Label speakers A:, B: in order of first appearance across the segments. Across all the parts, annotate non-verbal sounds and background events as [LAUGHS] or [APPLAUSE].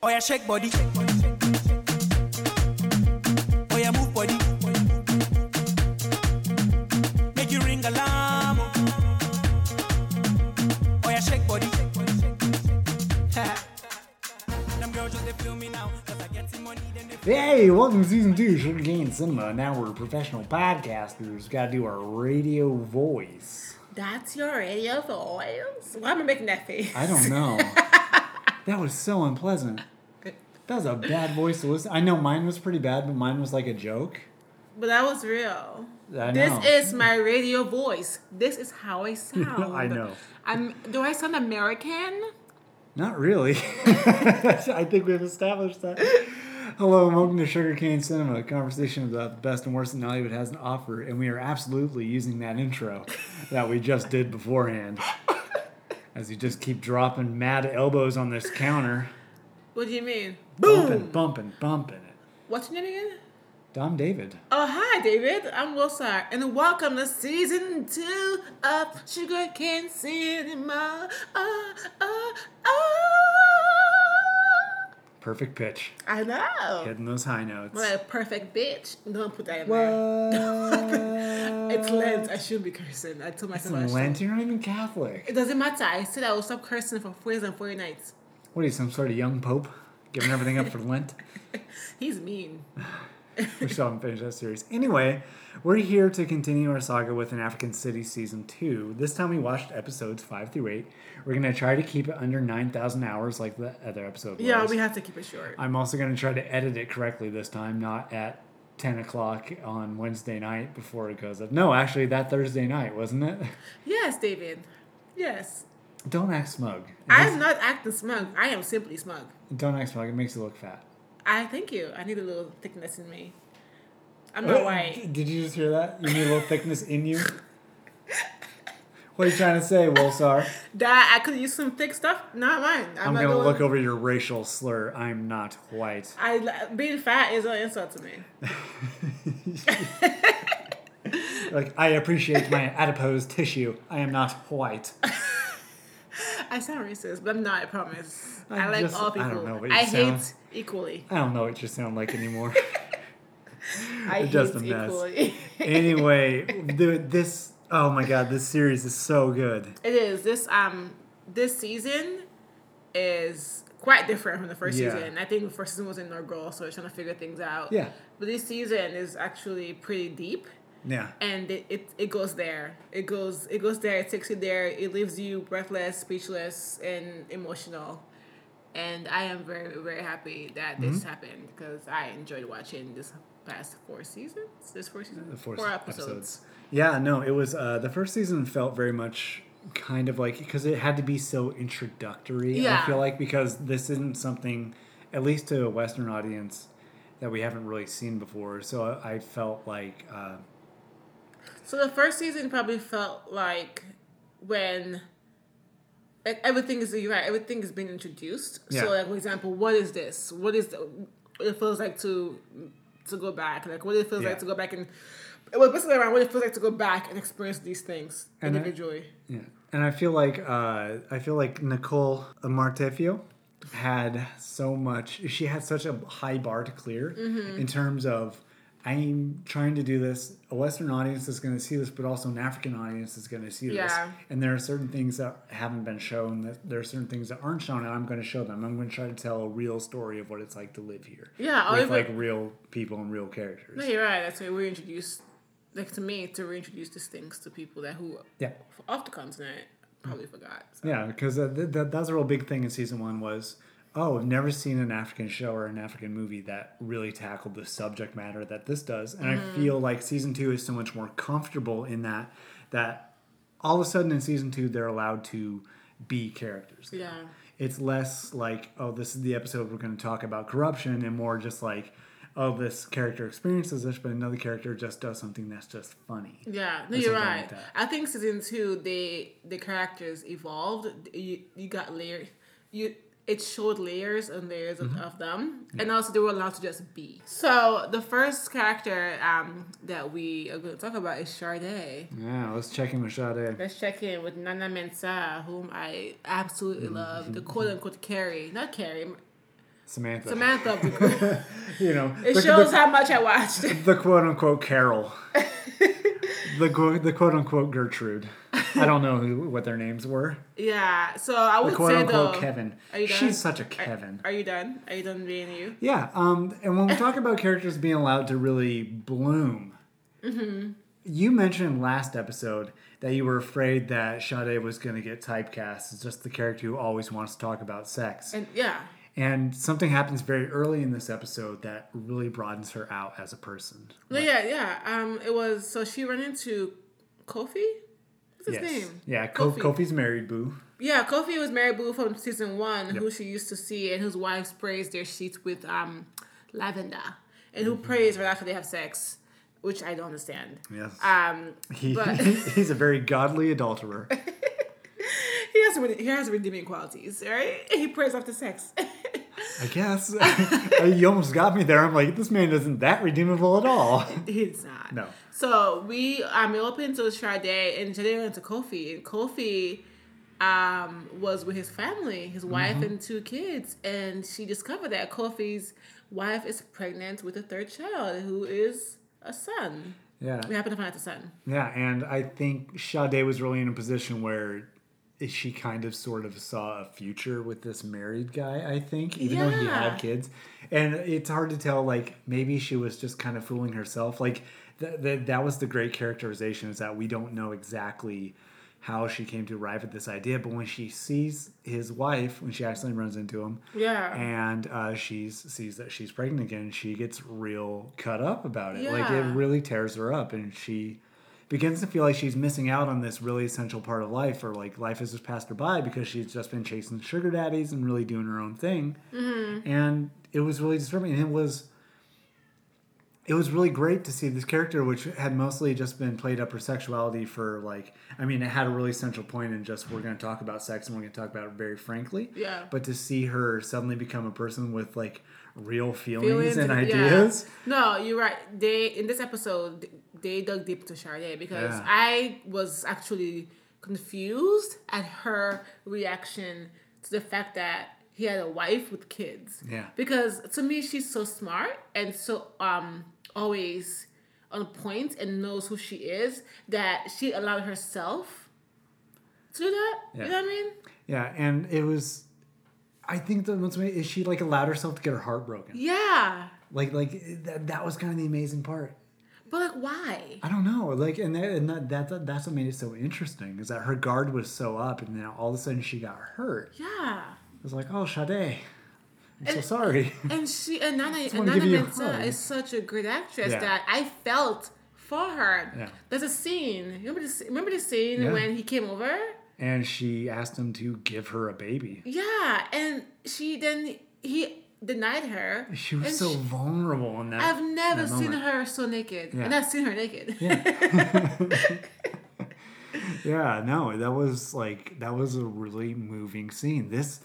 A: Oh yeah, shake body. Oh yeah, move body. Make you ring alarm. Oh yeah, shake body. [LAUGHS] Them girls just they feel me now, cause I get some money, then they feel
B: Hey, welcome to season two of Sugar Cane Cinema. Now we're professional podcasters. Got to do our radio voice.
C: That's your radio voice. Why am I making that face?
B: I don't know. [LAUGHS] that was so unpleasant. That was a bad voice to listen. I know mine was pretty bad, but mine was like a joke.
C: But that was real.
B: I
C: This is my radio voice. This is how I sound. [LAUGHS]
B: I know.
C: I'm. Do I sound American?
B: Not really. [LAUGHS] I think we've established that. Hello and welcome to Sugarcane Cinema, a conversation about the best and worst that Hollywood has to offer, and we are absolutely using that intro that we just did beforehand. [LAUGHS] As you just keep dropping mad elbows on this counter,
C: What do you mean?
B: bumping,
C: Boom.
B: bumping, bumping it.
C: What's your name again?
B: Dom David.
C: Oh, hi, David. I'm Wilsar, and welcome to season two of Sugar Cane Cinema. Ah, ah, ah.
B: Perfect pitch.
C: I know.
B: Hitting those high notes.
C: What a perfect bitch. Don't put that in there. [LAUGHS] It's Lent. I shouldn't be cursing. I told myself
B: It's. Lent, you're not even Catholic.
C: It doesn't matter. I said I will stop cursing for 40 and 40 nights.
B: What are you, some sort of young pope? Giving everything up for Lent? [LAUGHS]
C: He's mean. [LAUGHS]
B: we still haven't finished that series. Anyway, we're here to continue our saga with an African City season two. This time we watched episodes five through eight. We're gonna try to keep it under nine thousand hours like the other episode was.
C: Yeah, we have to keep it short.
B: I'm also gonna try to edit it correctly this time, not at ten o'clock on Wednesday night before it goes up. No, actually that Thursday night, wasn't it? [LAUGHS]
C: Yes, David. Yes.
B: Don't act smug.
C: I'm not acting smug. I am simply smug.
B: Don't act smug. It makes you look fat.
C: I thank you. I need a little thickness in me. I'm not white.
B: Did you just hear that? You need a little thickness in you. What are you trying to say, Wilsar?
C: That I could use some thick stuff. Not mine. I'm,
B: I'm
C: not
B: gonna
C: going-
B: look over your racial slur. I'm not white.
C: I being fat is an insult to me. [LAUGHS]
B: Like I appreciate my adipose tissue. I am not white. [LAUGHS] [LAUGHS]
C: I sound racist, but I'm not. I promise.
B: I
C: I, like
B: just-
C: all
B: I
C: people.
B: don't know what you
C: I
B: sound-
C: hate equally.
B: I don't know what you sound like anymore. [LAUGHS]
C: I hate
B: just a mess.
C: equally. [LAUGHS]
B: anyway, the, this oh my god, this series is so good.
C: It is this um this season is quite different from the first
B: Yeah.
C: season. I think the first season was in Norgirl, so we're trying to figure things out.
B: Yeah.
C: But this season is actually pretty deep,
B: Yeah.
C: and it, it, it goes there. It goes it goes there. It takes you there. It leaves you breathless, speechless, and emotional. And I am very very happy that this
B: Mm-hmm.
C: happened because I enjoyed watching this past four seasons. This four seasons,
B: The four,
C: four
B: episodes.
C: episodes.
B: Yeah, no, it was uh, the first season felt very much kind of like because it had to be so introductory.
C: Yeah.
B: I feel like because this isn't something, at least to a Western audience, that we haven't really seen before. So I, I felt like uh,
C: So the first season probably felt like when like everything is you're right, everything is being introduced.
B: Yeah.
C: So like for example, what is this? What is the, what it feels like to to go back? Like what it feels
B: Yeah.
C: like to go back and it was basically around what it feels like to go back and experience these things
B: And I-
C: individually.
B: Yeah, and I feel like uh, I feel like Nicole Amarteifio had so much. She had such a high bar to clear
C: Mm-hmm.
B: in terms of I'm trying to do this. A Western audience is going to see this, but also an African audience is going to see this. And there are certain things that haven't been shown. That there are certain things that aren't shown, and I'm going to show them. I'm going to try to tell a real story of what it's like to live here.
C: Yeah,
B: with like real people and real characters.
C: No, you're right. That's why we introduced like to me to reintroduce these things to people that who
B: Yeah.
C: off the continent probably forgot. So.
B: Yeah, because uh, th- th- that's a real big thing in season one was, oh, I've never seen an African show or an African movie that really tackled the subject matter that this does, and I mm-hmm. feel like season two is so much more comfortable in that that all of a sudden in season two they're allowed to be characters.
C: Yeah.
B: It's less like, oh, this is the episode we're going to talk about corruption, and more just like, oh, this character experiences this, but another character just does something that's just funny.
C: Yeah, no, you're right.
B: like.
C: I think season two, they the characters evolved. You you got layers. You it showed layers and layers
B: Mm-hmm.
C: of, of them, and also they were allowed to just be. So the first character um that we are going to talk about is Sade.
B: Yeah, let's check in with Sade.
C: Let's check in with Nana Mensah, whom I absolutely love. The quote unquote Carrie, not Carrie.
B: Samantha.
C: Samantha [LAUGHS] the.
B: You know,
C: It
B: the,
C: shows
B: the,
C: how much I watched.
B: the quote unquote Carol. [LAUGHS] the quote the quote unquote Gertrude. I don't know who, what their names were.
C: yeah. So I
B: The
C: would
B: quote
C: say
B: unquote
C: though.
B: Kevin.
C: Are you done?
B: She's such a Kevin.
C: Are you done? Are you done being you?
B: Yeah, um, and when we talk about characters being allowed to really bloom,
C: Mm-hmm.
B: you mentioned last episode that you were afraid that Sade was going to get typecast as just the character who always wants to talk about sex.
C: And yeah.
B: And something happens very early in this episode that really broadens her out as a person.
C: No, yeah, yeah. Um, it was so she ran into Kofi. What's his
B: yes.
C: name?
B: Yeah,
C: Kofi.
B: Kofi's married, boo.
C: Yeah, Kofi was married Boo from season one,
B: Yep.
C: who she used to see, and whose wife sprays their sheets with um, lavender, and who
B: Mm-hmm.
C: prays right after they have sex, which I don't understand.
B: Yes.
C: Um,
B: he,
C: but- [LAUGHS]
B: he's a very godly adulterer. [LAUGHS]
C: he has he has redeeming qualities, right? He prays after sex.
B: I guess. [LAUGHS] you almost got me there. I'm like, this man isn't that redeemable at all.
C: He's not.
B: No.
C: So we um we opened to Sade and Sade went to Kofi and Kofi um was with his family, his wife
B: Mm-hmm.
C: and two kids, and she discovered that Kofi's wife is pregnant with a third child who is a son.
B: Yeah.
C: We happen to find out the son.
B: Yeah, and I think Sade was really in a position where she kind of sort of saw a future with this married guy, I think, even though he had kids. And it's hard to tell, like, maybe she was just kind of fooling herself. Like, th- th- that was the great characterization is that we don't know exactly how she came to arrive at this idea. But when she sees his wife, when she accidentally runs into him,
C: Yeah.
B: and uh, she's sees that she's pregnant again, she gets real cut up about it. Like it really tears her up, and she begins to feel like she's missing out on this really essential part of life, or like life has just passed her by because she's just been chasing sugar daddies and really doing her own thing. Mm-hmm. And it was really disturbing. And it was. It was really great to see this character, which had mostly just been played up her sexuality for like, I mean, it had a really central point in just we're going to talk about sex and we're going to talk about it very frankly
C: Yeah.
B: but to see her suddenly become a person with like real feelings,
C: Feelings
B: and
C: and- yeah.
B: ideas
C: No, you're right. They in this episode they dug deep to Sade because
B: Yeah.
C: I was actually confused at her reaction to the fact that he had a wife with kids.
B: Yeah.
C: Because to me she's so smart and so um always on point and knows who she is that she allowed herself to do that.
B: Yeah.
C: You know what I mean?
B: yeah and it was i think the most is she like allowed herself to get her heart broken
C: Yeah.
B: like like that, that was kind of the amazing part
C: But like why?
B: i don't know like and, that, and that, that that's what made it so interesting is that her guard was so up and now all of a sudden she got hurt
C: Yeah.
B: it was like oh Sade, i'm so sorry [LAUGHS]
C: And she and Nana and Nana Mensah is such a great actress
B: Yeah.
C: that I felt for her.
B: Yeah.
C: There's a scene. Remember the remember the scene
B: Yeah.
C: when he came over?
B: and she asked him to give her a baby
C: Yeah, and she then he denied her. [LAUGHS]
B: she was
C: and
B: so
C: she-
B: vulnerable in that
C: I've never
B: that
C: seen her so naked,
B: Yeah.
C: and I've seen her naked.
B: Yeah, [LAUGHS] [LAUGHS] yeah, no, that was like that was a really moving scene. This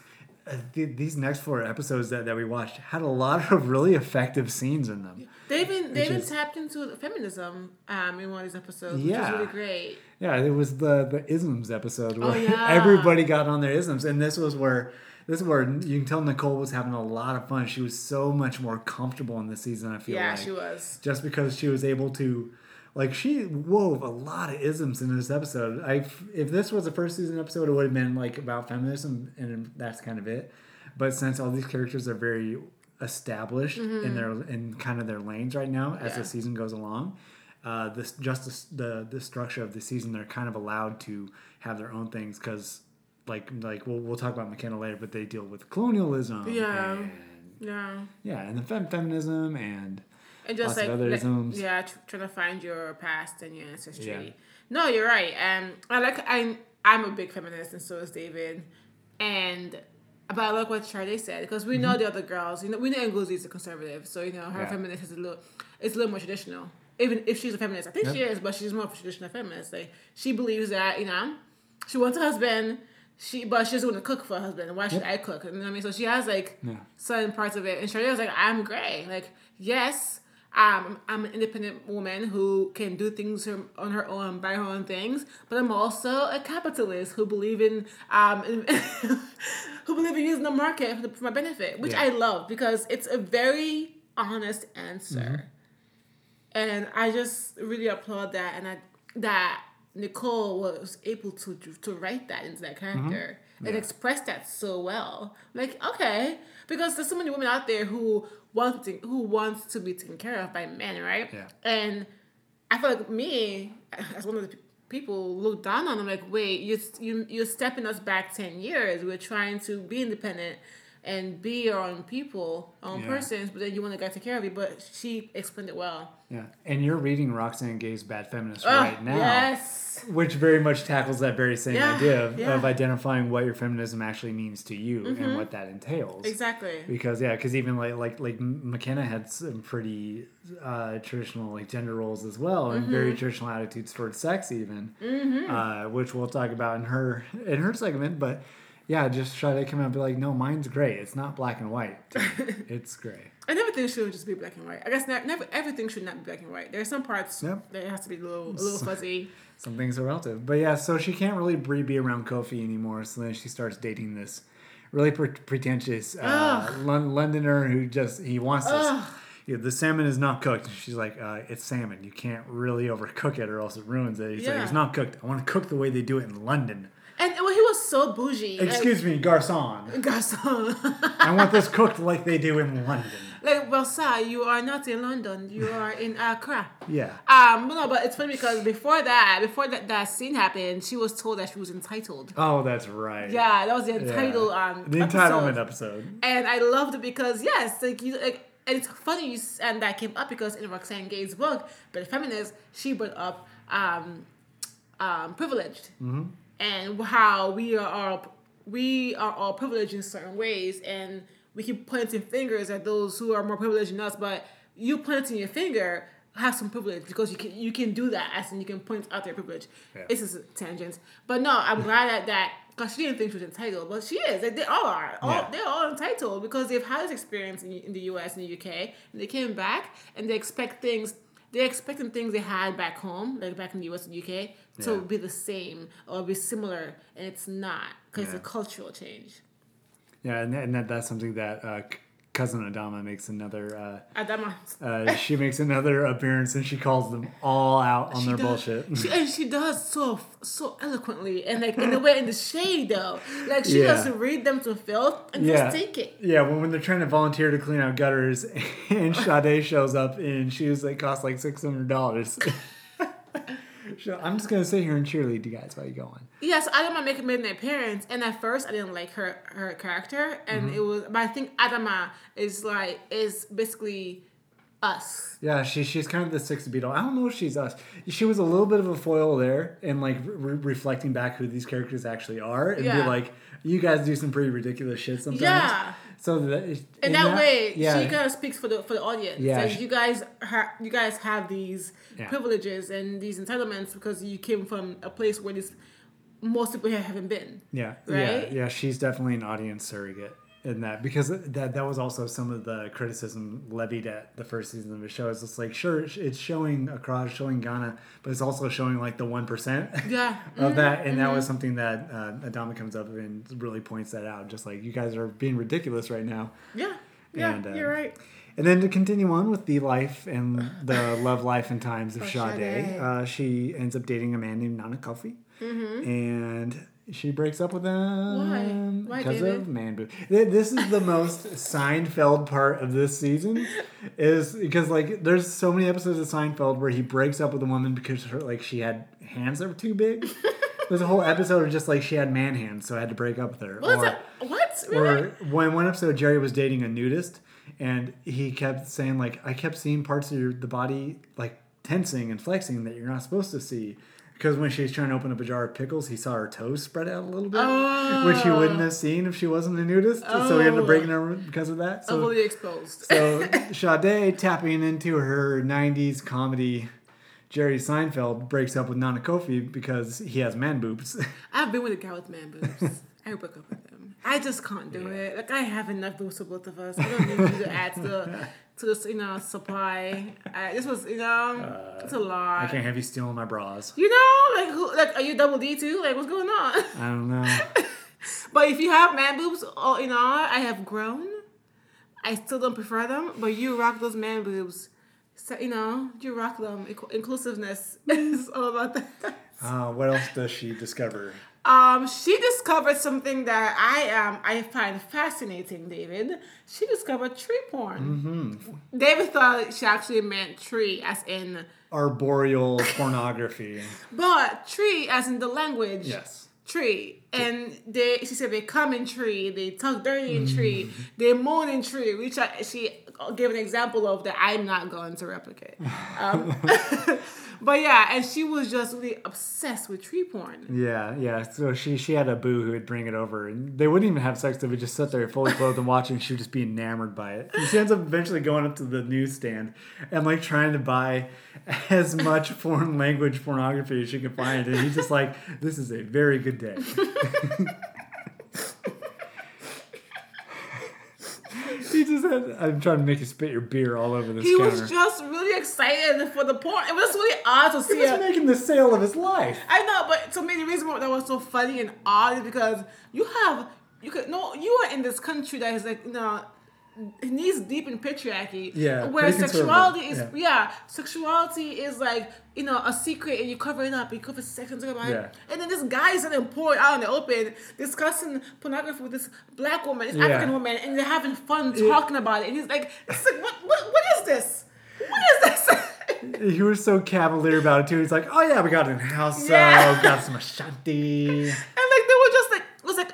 B: uh, th- these next four episodes that, that we watched had a lot of really effective scenes in them.
C: They even they
B: Which
C: even tapped into feminism um, in one of these episodes, which
B: Yeah.
C: was really great.
B: Yeah, it was the the isms episode where
C: Oh, yeah.
B: everybody got on their isms, and this was where this is where you can tell Nicole was having a lot of fun. She was so much more comfortable in this season. I feel like.
C: Yeah,
B: like
C: she was.
B: just because she was able to like she wove a lot of isms in this episode i if this was a first season episode it would have been like about feminism and that's kind of it but since all these characters are very established in their in kind of their lanes right now as
C: Mm-hmm. Yeah.
B: the season goes along uh this just the, the the structure of the season they're kind of allowed to have their own things because like like we'll, we'll talk about Makena later but they deal with colonialism
C: Yeah.
B: and,
C: Yeah.
B: yeah and the fem- feminism and
C: and just like
B: other
C: like-
B: isms.
C: yeah, tr- trying to find your past and your ancestry.
B: Yeah.
C: No, you're right. Um, I like I'm I'm a big feminist, and so is David. And but I like what Charlie said because we know the other girls. You know, we know Ngozi is a conservative, so you know her
B: Mm-hmm. Yeah.
C: feminist is a little it's a little more traditional. Even if she's a feminist, I think she is, but she's more of a traditional feminist. Like she believes that you know she wants a husband. She, but she doesn't want to cook for her husband. Why should
B: Yep.
C: I cook? You know what I mean? So she has like
B: Yeah.
C: certain parts of it. And Sade was like, I'm gray. Like, yes, Um, I'm an independent woman who can do things her- on her own, buy her own things, but I'm also a capitalist who believe in um, in- [LAUGHS] who believe in using the market for, the, for my benefit, which
B: Yeah.
C: I love because it's a very honest answer, and I just really applaud that, and I that Nicole was able to to write that into that mm-hmm. character and express that so well. Like, okay, because there's so many women out there who want to, who wants to be taken care of by men, right?
B: Yeah.
C: And I feel like me, as one of the people, look down on them like, wait, you you you're stepping us back ten years. We're trying to be independent and be own people, own
B: Yeah.
C: persons, but then you want a guy to take care of you. But she explained it well.
B: Yeah, and you're reading Roxane Gay's Bad Feminist
C: Ugh,
B: right now.
C: Yes.
B: Which very much tackles that very same
C: Yeah,
B: idea of,
C: yeah.
B: of identifying what your feminism actually means to you and what that entails.
C: Exactly.
B: Because yeah, because even like like like Makena had some pretty uh, traditional like gender roles as well, and
C: Mm-hmm.
B: very traditional attitudes towards sex even, uh, which we'll talk about in her in her segment. But yeah, just try to come out and be like, no, mine's gray. It's not black and white. [LAUGHS] it's gray.
C: And everything should just be black and white. I guess not, never everything should not be black and white. There are some parts
B: Yep.
C: that it has to be a little, a little [LAUGHS] fuzzy.
B: Some things are relative. But yeah, so she can't really be be around Kofi anymore. So then she starts dating this really pre- pretentious uh, Lon- Londoner who just he wants this. Yeah, the salmon is not cooked. She's like, uh, it's salmon. You can't really overcook it or else it ruins it. He's like, it's not cooked. I want to cook the way they do it in London.
C: And well, he was so bougie.
B: Excuse me, garçon.
C: garçon.
B: I want this cooked like they do in London.
C: like, well, sir, you are not in London. You are in Accra.
B: Yeah.
C: Um, but no, but it's funny because before that, before that, that scene happened, she was told that she was entitled.
B: Oh, that's right.
C: Yeah, that was the
B: Yeah.
C: entitled um
B: the
C: episode.
B: entitlement episode.
C: And I loved it because yes, like you like and it's funny you and that came up because in Roxane Gay's book, but the feminist, she brought up um um privileged and how we are all we are all privileged in certain ways and we keep pointing fingers at those who are more privileged than us, but you pointing your finger have some privilege because you can you can do that as in you can point out their privilege.
B: Yeah.
C: It's just a tangent. But no, I'm glad that that because she didn't think she was entitled, but she is. Like, they all are. All,
B: Yeah.
C: They're all entitled because they've had this experience in, in the U.S. and the U.K. and they came back and they expect things. They're expecting things they had back home, like back in the U.S. and U.K. to
B: Yeah.
C: be the same or be similar, and it's not because
B: Yeah.
C: it's a cultural change.
B: Yeah, and, and that, that's something that uh, cousin Adama makes another. Uh,
C: Adama.
B: uh, she makes another appearance and she calls them all out on
C: She
B: their
C: does-
B: bullshit.
C: She, and she does so so eloquently and like in the way in the shade though. Like she
B: Yeah.
C: does read them to filth and
B: Yeah.
C: just take it.
B: Yeah, when, when they're trying to volunteer to clean out gutters [LAUGHS] and Sade shows up in shoes that cost like six hundred dollars. [LAUGHS] [LAUGHS] I'm just gonna sit here and cheerlead you guys while you go on.
C: Yeah, so Adama make a an appearance, and at first I didn't like her her character, and
B: Mm-hmm.
C: it was. But I think Adama is like is basically us.
B: Yeah, she she's kind of the sixth Beatle. I don't know if she's us. She was a little bit of a foil there, and like re- reflecting back who these characters actually are, and be
C: Yeah.
B: like, you guys do some pretty ridiculous shit sometimes.
C: Yeah.
B: So that
C: In that, way,
B: yeah,
C: she kind of speaks for the for the audience.
B: Yeah,
C: like
B: she-
C: you guys, ha- you guys have these
B: Yeah.
C: privileges and these entitlements because you came from a place where this most people here haven't been.
B: Yeah,
C: Right?
B: yeah, yeah. She's definitely an audience surrogate in that because that that was also some of the criticism levied at the first season of the show. It's just like sure it's showing across, showing Ghana, but it's also showing like the one percent [LAUGHS]
C: Yeah.
B: of that, and that was something that uh, Adama comes up and really points that out. Just like you guys are being ridiculous right now.
C: Yeah. Yeah.
B: And, uh,
C: you're right.
B: And then to continue on with the life and the [LAUGHS] love life and times of Sade,
C: Sade.
B: uh, she ends up dating a man named Nana Kofi, and she breaks up with him
C: Why,
B: because
C: David?
B: of man boob. This is the most [LAUGHS] Seinfeld part of this season, is because like there's so many episodes of Seinfeld where he breaks up with a woman because her like she had hands that were too big. [LAUGHS] There's a whole episode of just like she had man hands, so I had to break up with her.
C: What's
B: Or-
C: that? What? Really?
B: or when one episode Jerry was dating a nudist and he kept saying like I kept seeing parts of your, the body like tensing and flexing that you're not supposed to see because when she was trying to open up a jar of pickles he saw her toes spread out a little bit oh. which he wouldn't have seen if she wasn't a nudist so he ended
C: Oh.
B: up breaking her because of that so
C: Overly exposed.
B: so [LAUGHS] Sade tapping into her 90s comedy Jerry Seinfeld breaks up with Nana Kofi because he has man boobs [LAUGHS]
C: I've been with a guy with man boobs. I broke up with him. I just can't do it. Like I have enough boobs for both of us. I don't need you to add to to this, you know, supply. I, this was, you know, it's a lot.
B: I can't have you stealing my bras.
C: You know, like who? Like, are you double D too? Like, what's going on?
B: I don't know. [LAUGHS]
C: but if you have man boobs, oh, you know, I have grown. I still don't prefer them, but you rock those man boobs. So, you know, you rock them. Inclusiveness [LAUGHS] is all about that.
B: Uh, what else does she discover?
C: Um, she discovered something that I um I find fascinating, David. She discovered Twi porn.
B: Mm-hmm.
C: David thought she actually meant tree as in
B: Arboreal pornography. [LAUGHS]
C: but Twi as in the language.
B: Yes.
C: Twi. And they she said they come in Twi, they talk dirty in
B: Mm-hmm.
C: Twi, they moan in Twi, which I, she gave an example of that I'm not going to replicate. [LAUGHS] Um, [LAUGHS] but yeah, and she was just really obsessed with Twi porn.
B: Yeah, yeah. So she she had a boo who would bring it over, and they wouldn't even have sex. They would just sit there fully clothed and watching. She would just be enamored by it. And she ends up eventually going up to the newsstand and like trying to buy as much [LAUGHS] foreign language pornography as she could find. And he's just like, "This is a very good day." He just had. I'm trying to make you spit your beer all over this
C: He
B: counter.
C: was just really excited for the porn. It was really odd to see.
B: he was
C: it.
B: making the sale of his life.
C: I know, but to me, the reason why that was so funny and odd is because you have you could no, you are in this country that is like you know knees deep in patriarchy.
B: Yeah,
C: where sexuality is
B: conservative,
C: yeah. sexuality is like you know a secret and you cover it up. You cover sex and about
B: Yeah.
C: it. And then this guy is sitting pouring out in the open discussing pornography with this black woman, this
B: Yeah.
C: African woman, and they're having fun talking about it. And he's like, it's like what what what is this? What is this? [LAUGHS]
B: He was so cavalier about it too. He's like, "Oh yeah, we got it in house,
C: Yeah.
B: got some Ashanti." [LAUGHS]
C: And like they were just like it was like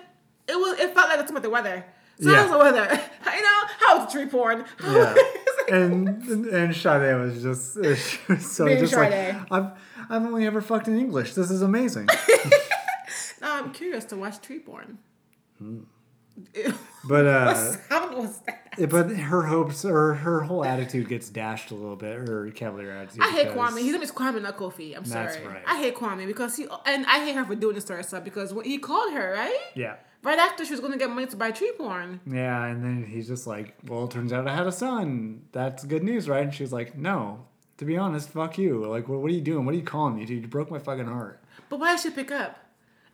C: it was it felt like it's about the weather. So
B: Yeah.
C: the weather? [LAUGHS] You know, how's the Twi porn?
B: Yeah, [LAUGHS] and and Sade was just she was [LAUGHS] so
C: Being
B: just like I've I've only ever fucked in English. This is amazing. [LAUGHS]
C: now I'm curious to watch Twi porn.
B: But
C: what
B: uh,
C: sound was that?
B: but her hopes or her whole attitude gets dashed a little bit. Her cavalier attitude.
C: I hate Kwame. His name is Kwame, not Kofi. I'm
B: That's
C: sorry.
B: right.
C: I hate Kwame because he and I hate her for doing this to herself because when he called her right
B: Yeah.
C: Right after she was going to get money to buy Twi porn.
B: Yeah, and then he's just like, "Well, it turns out I had a son. That's good news, right?" And she's like, "No, to be honest, fuck you. Like, what, what are you doing? What are you calling me, dude? You broke my fucking heart."
C: But why did she pick up?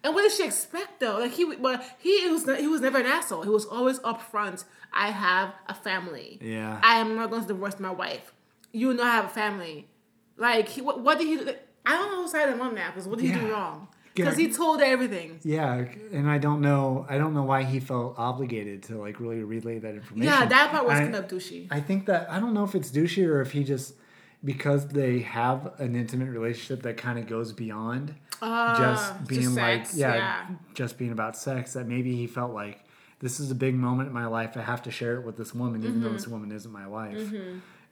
C: And what did she expect though? Like he, but he was he was never an asshole. He was always upfront. I have a family.
B: Yeah.
C: I am not going to divorce my wife. You know I have a family. Like he, what, what did he? do? I don't know whose side I'm on that because what did he do wrong? Because he told everything.
B: Yeah, and I don't know. I don't know why he felt obligated to like really relay that information.
C: Yeah, that part was
B: I-
C: kind of douchey.
B: I think that I don't know if it's douchey or if he just because they have an intimate relationship that kind of goes beyond
C: Ah,
B: just being like
C: sex,
B: yeah,
C: yeah.
B: just being about sex. That maybe he felt like this is a big moment in my life. I have to share it with this woman, even
C: Mm-hmm.
B: though this woman isn't my wife.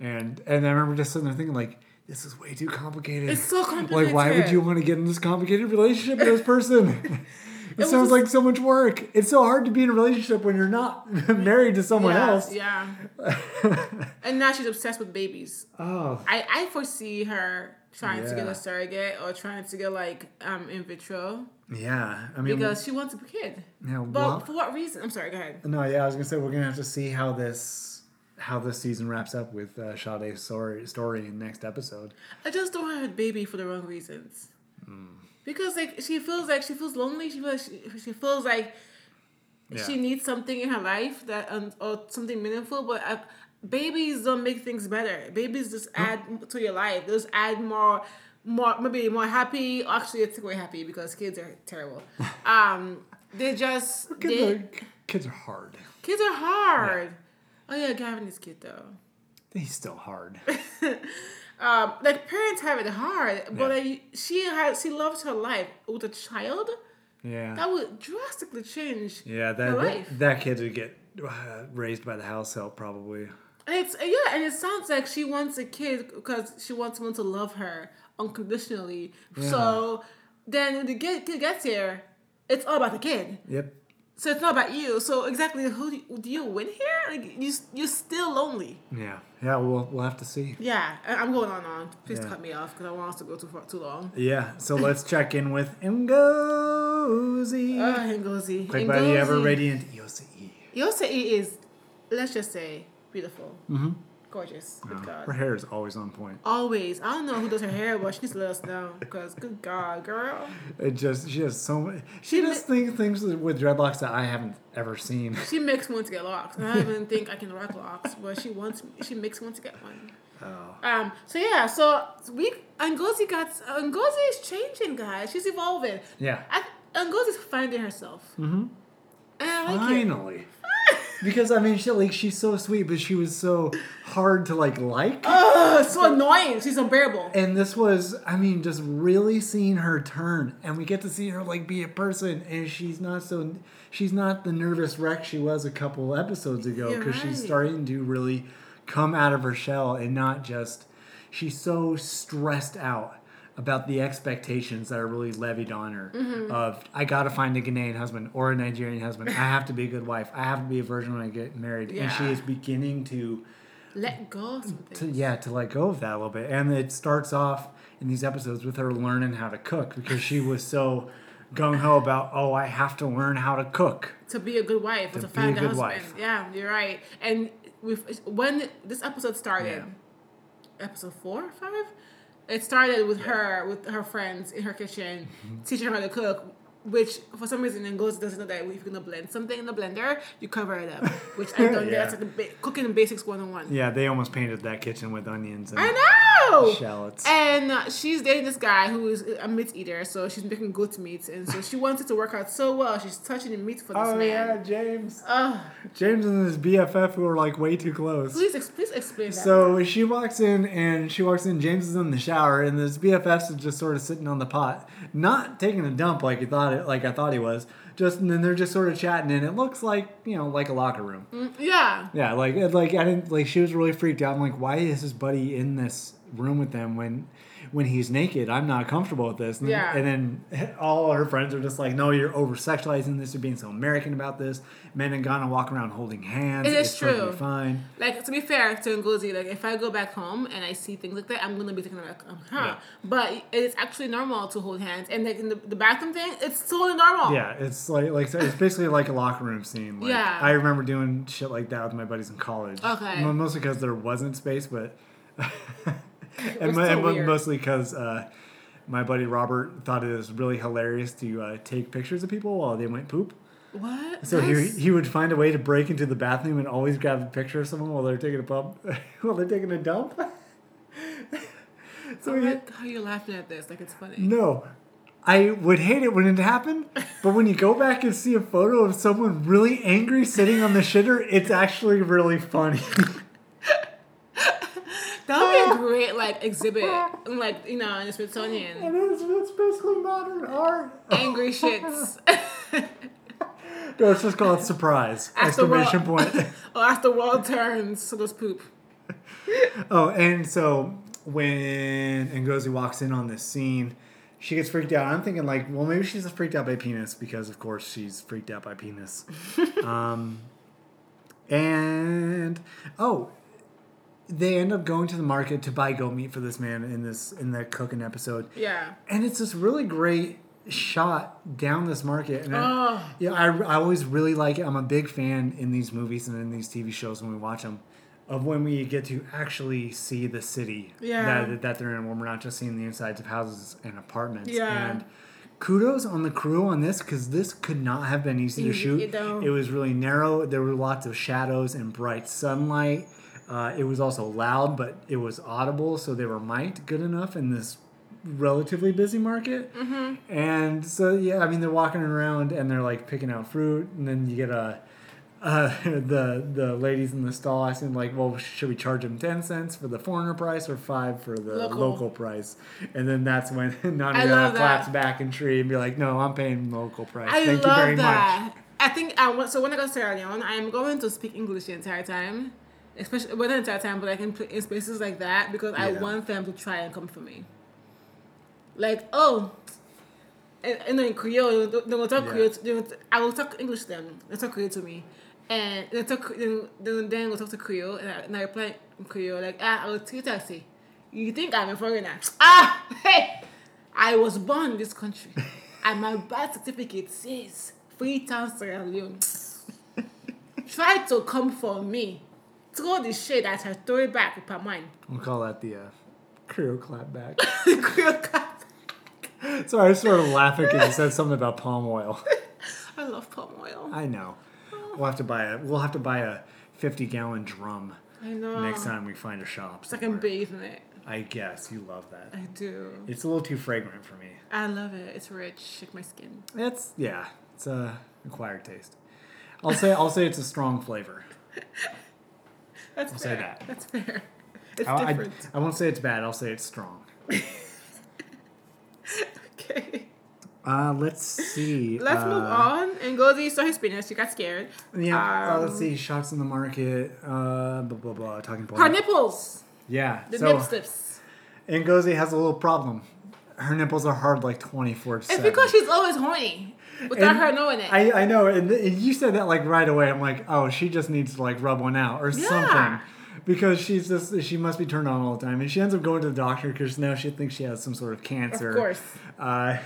B: And and I remember just sitting there thinking like. This is way too complicated.
C: It's so complicated.
B: Like, why would you want to get in this complicated relationship with this person? [LAUGHS] [LAUGHS] It,
C: was
B: sounds
C: just-
B: like so much work. It's so hard to be in a relationship when you're not [LAUGHS] married to someone
C: yeah,
B: else.
C: Yeah. and now she's obsessed with babies.
B: Oh,
C: I, I foresee her trying to get a surrogate or trying to get like um in vitro
B: yeah. I mean,
C: because she wants a kid.
B: now,
C: But
B: well,
C: for what reason? I'm sorry. Go ahead.
B: no, yeah, I was gonna say we're gonna have to see how this how this season wraps up with uh, Sade's story story in next episode.
C: I just don't have a baby for the wrong reasons.
B: Hmm.
C: Because like she feels like she feels lonely. She feels she, she feels like she needs something in her life that um, or something meaningful. But uh, babies don't make things better. Babies just add to your life. They just add more, more maybe more happy. Actually, it's way happy because kids are terrible. [LAUGHS] Um, they just
B: Kids
C: they,
B: are, kids are hard.
C: kids are hard. Oh yeah, Gavin is cute though.
B: He's still hard. [LAUGHS]
C: um, like parents have it hard, but
B: Yeah.
C: like she has she loves her life with a child.
B: Yeah.
C: That would drastically change.
B: Yeah,
C: her
B: that
C: life.
B: that, that kid would get uh, raised by the house help probably.
C: And it's yeah, and it sounds like she wants a kid because she wants someone to love her unconditionally. So then when the kid gets here, it's all about the kid.
B: Yep.
C: So it's not about you. So exactly, who do you, do you win here? Like you, you're still lonely.
B: Yeah, yeah. We'll we'll have to see.
C: Yeah, I'm going on on. Please
B: Yeah.
C: cut me off because I want us to go too far, too long.
B: Yeah. So let's [LAUGHS] check in with Ngozi.
C: Uh, Ngozi.
B: Quick by the ever radiant Yosei.
C: Yosei is, let's just say, beautiful. Mm-hmm. Gorgeous. Good God.
B: Her hair is always on point.
C: Always. I don't know who does her hair, but she needs to let us know. Because, good God, girl.
B: It just she has so much. She
C: She
B: does things things with dreadlocks that I haven't ever seen. [LAUGHS]
C: She makes one to get locks. I don't even think I can rock locks, but she wants, she makes one to get one.
B: Oh.
C: Um. So yeah. So we Ngozi got Ngozi is changing, guys. She's evolving.
B: Yeah.
C: I, Ngozi's finding herself. Mm-hmm. Like it.
B: Because I mean, she like she's so sweet, but she was so hard to like like.
C: Ugh, so annoying. She's unbearable.
B: And this was, I mean, just really seeing her turn, and we get to see her like be a person, and she's not so, she's not the nervous wreck she was a couple episodes ago, because she's starting to really come out of her shell and not just, she's so stressed out about the expectations that are really levied on her
C: Mm-hmm.
B: of I gotta find a Ghanaian husband or a Nigerian husband. I have to be a good wife. I have to be a virgin when I get married. And she is beginning to
C: Let go of something.
B: to yeah to let go of that a little bit and it starts off in these episodes with her learning how to cook because she was so gung-ho about oh i have to learn how to cook
C: to be a good wife,
B: To
C: to,
B: be a
C: find a,
B: good
C: husband.
B: wife.
C: Yeah, you're right. And with when this episode started,
B: Yeah.
C: episode four or five, it started with her with her friends in her kitchen teaching her how to cook. Which for some reason Ngozi doesn't know that if you're gonna blend something in the blender, you cover it up. [LAUGHS] Which I don't
B: Yeah.
C: get. That's like the ba- cooking basics one on one.
B: yeah they almost painted that kitchen with onions and
C: I know.
B: shallots
C: And uh, she's dating this guy who is a meat eater, so she's making goat meat, and so she wants it to work out so well. She's touching the meat for this man.
B: oh
C: man.
B: yeah james
C: Ugh.
B: james and his bff who are like way too close
C: please, ex- please explain that.
B: So she walks in and she walks in. James is in the shower, and this BFF is just sort of sitting on the pot, not taking a dump like he thought it, like I thought he was. Just and then they're just sort of chatting, and it looks like you know like a locker room.
C: Mm, yeah.
B: Yeah, like like I didn't like she was really freaked out. I'm like, why is his buddy in this room with them when when he's naked? I'm not comfortable with this. And, then-
C: Yeah.
B: and then all her friends are just like, no, you're over sexualizing this. You're being so American about this. Men and Ghana walk around holding hands.
C: It is
B: it's
C: true.
B: Fine.
C: Like to be fair to Ngozi, like if I go back home and I see things like that, I'm gonna be thinking like, uh, huh.
B: Yeah.
C: But it's actually normal to hold hands, and like in the, the bathroom thing, it's totally normal.
B: Yeah, it's like like so it's basically like a locker room scene. Like,
C: Yeah.
B: I remember doing shit like that with my buddies in college.
C: Okay.
B: Mostly because there wasn't space, but [LAUGHS] [LAUGHS] and,
C: so
B: and mostly because uh, my buddy Robert thought it was really hilarious to uh, take pictures of people while they went poop.
C: What?
B: So he, he would find a way to break into the bathroom and always grab a picture of someone while they're taking a pump [LAUGHS] while they're taking a dump. [LAUGHS] so
C: I
B: he,
C: how you're laughing at this. Like it's funny.
B: no. I would hate it when it happened, but when you go back and see a photo of someone really angry sitting on the shitter, it's actually really funny.
C: That would be a great like exhibit, [LAUGHS] like you know, in the Smithsonian.
B: it's, it's basically modern art.
C: Angry [LAUGHS] shits.
B: No, it's just called surprise! Exclamation point. [LAUGHS]
C: oh, after the world turns, so goes poop.
B: Oh, and so when Ngozi walks in on this scene, she gets freaked out. I'm thinking like, well, maybe she's just freaked out by penis because, of course, she's freaked out by penis. um, and oh, they end up going to the market to buy goat meat for this man in this in the cooking episode,
C: Yeah.
B: and it's this really great shot down this market. And I,
C: Oh.
B: yeah, I, I always really like it. I'm a big fan in these movies and in these TV shows when we watch them of when we get to actually see the city
C: Yeah.
B: that, that they're in when we're not just seeing the insides of houses and apartments.
C: Yeah.
B: And kudos on the crew on this because this could not have been easy to shoot. It was really narrow. There were lots of shadows and bright sunlight. Uh, it was also loud, but it was audible, so they were mic'd good enough in this relatively busy market. Mm-hmm. And so, yeah, I mean, they're walking around and they're like picking out fruit, and then you get a. Uh, [LAUGHS] the the ladies in the stall asking like, well, should we charge them ten cents for the foreigner price or five for the
C: Local.
B: local, price? And then that's when [LAUGHS]
C: love
B: claps back and tree and be like, no, I'm paying local price.
C: I
B: Thank
C: love
B: you very
C: that.
B: much.
C: I think I want, so. When I go to Sierra Leone, I am going to speak English the entire time, especially well, not the entire time, but like in, in spaces like that because I want them to try and come for me. Like, oh, and, and then in Creole, they will talk
B: Yeah.
C: Creole. To, will, I will talk English to them. They talk Creole to me, and they talk. Then then then we'll talk to Creole, and I, and I reply in Creole like, ah, I will tell you taxi. You think I'm a foreigner? [LAUGHS] Ah, hey, I was born in this country, [LAUGHS] and my birth certificate says Freetown, Sierra Leone. [LAUGHS] Try to come for me. Throw the shade at her, throw it back with her mind.
B: We'll call that the uh, Creole clap back. [LAUGHS]
C: Creole.
B: Sorry, I was sort of laughing because you said something about palm oil. [LAUGHS]
C: I love palm oil.
B: I know. We'll have to buy a. We'll have to buy a fifty gallon drum
C: I know.
B: next time we find a shop.
C: So I can bathe in it.
B: I guess you love that.
C: I do.
B: It's a little too fragrant for me.
C: I love it. It's rich. Like my skin.
B: It's yeah. It's a acquired taste. I'll say I'll say it's a strong flavor. [LAUGHS]
C: That's
B: I'll
C: fair.
B: say that.
C: That's fair. It's
B: I, I,
C: different.
B: I won't say it's bad. I'll say it's strong. [LAUGHS]
C: okay.
B: Uh, let's see.
C: Let's
B: uh,
C: move on. And Goldie saw his penis. She got scared.
B: Yeah. uh, let's
C: Um,
B: see. Shots in the market. Uh, blah blah blah. Talking point.
C: Her nipples.
B: Yeah.
C: The
B: so
C: nip slips.
B: Ngozi has a little problem. Her nipples are hard like twenty four
C: It's because she's always horny without
B: And
C: her knowing it.
B: I, I know, and, th- and you said that like right away. I'm like, oh, she just needs to like rub one out or
C: Yeah.
B: something, because she's just she must be turned on all the time, and she ends up going to the doctor because now she thinks she has some sort of cancer.
C: of course.
B: Uh,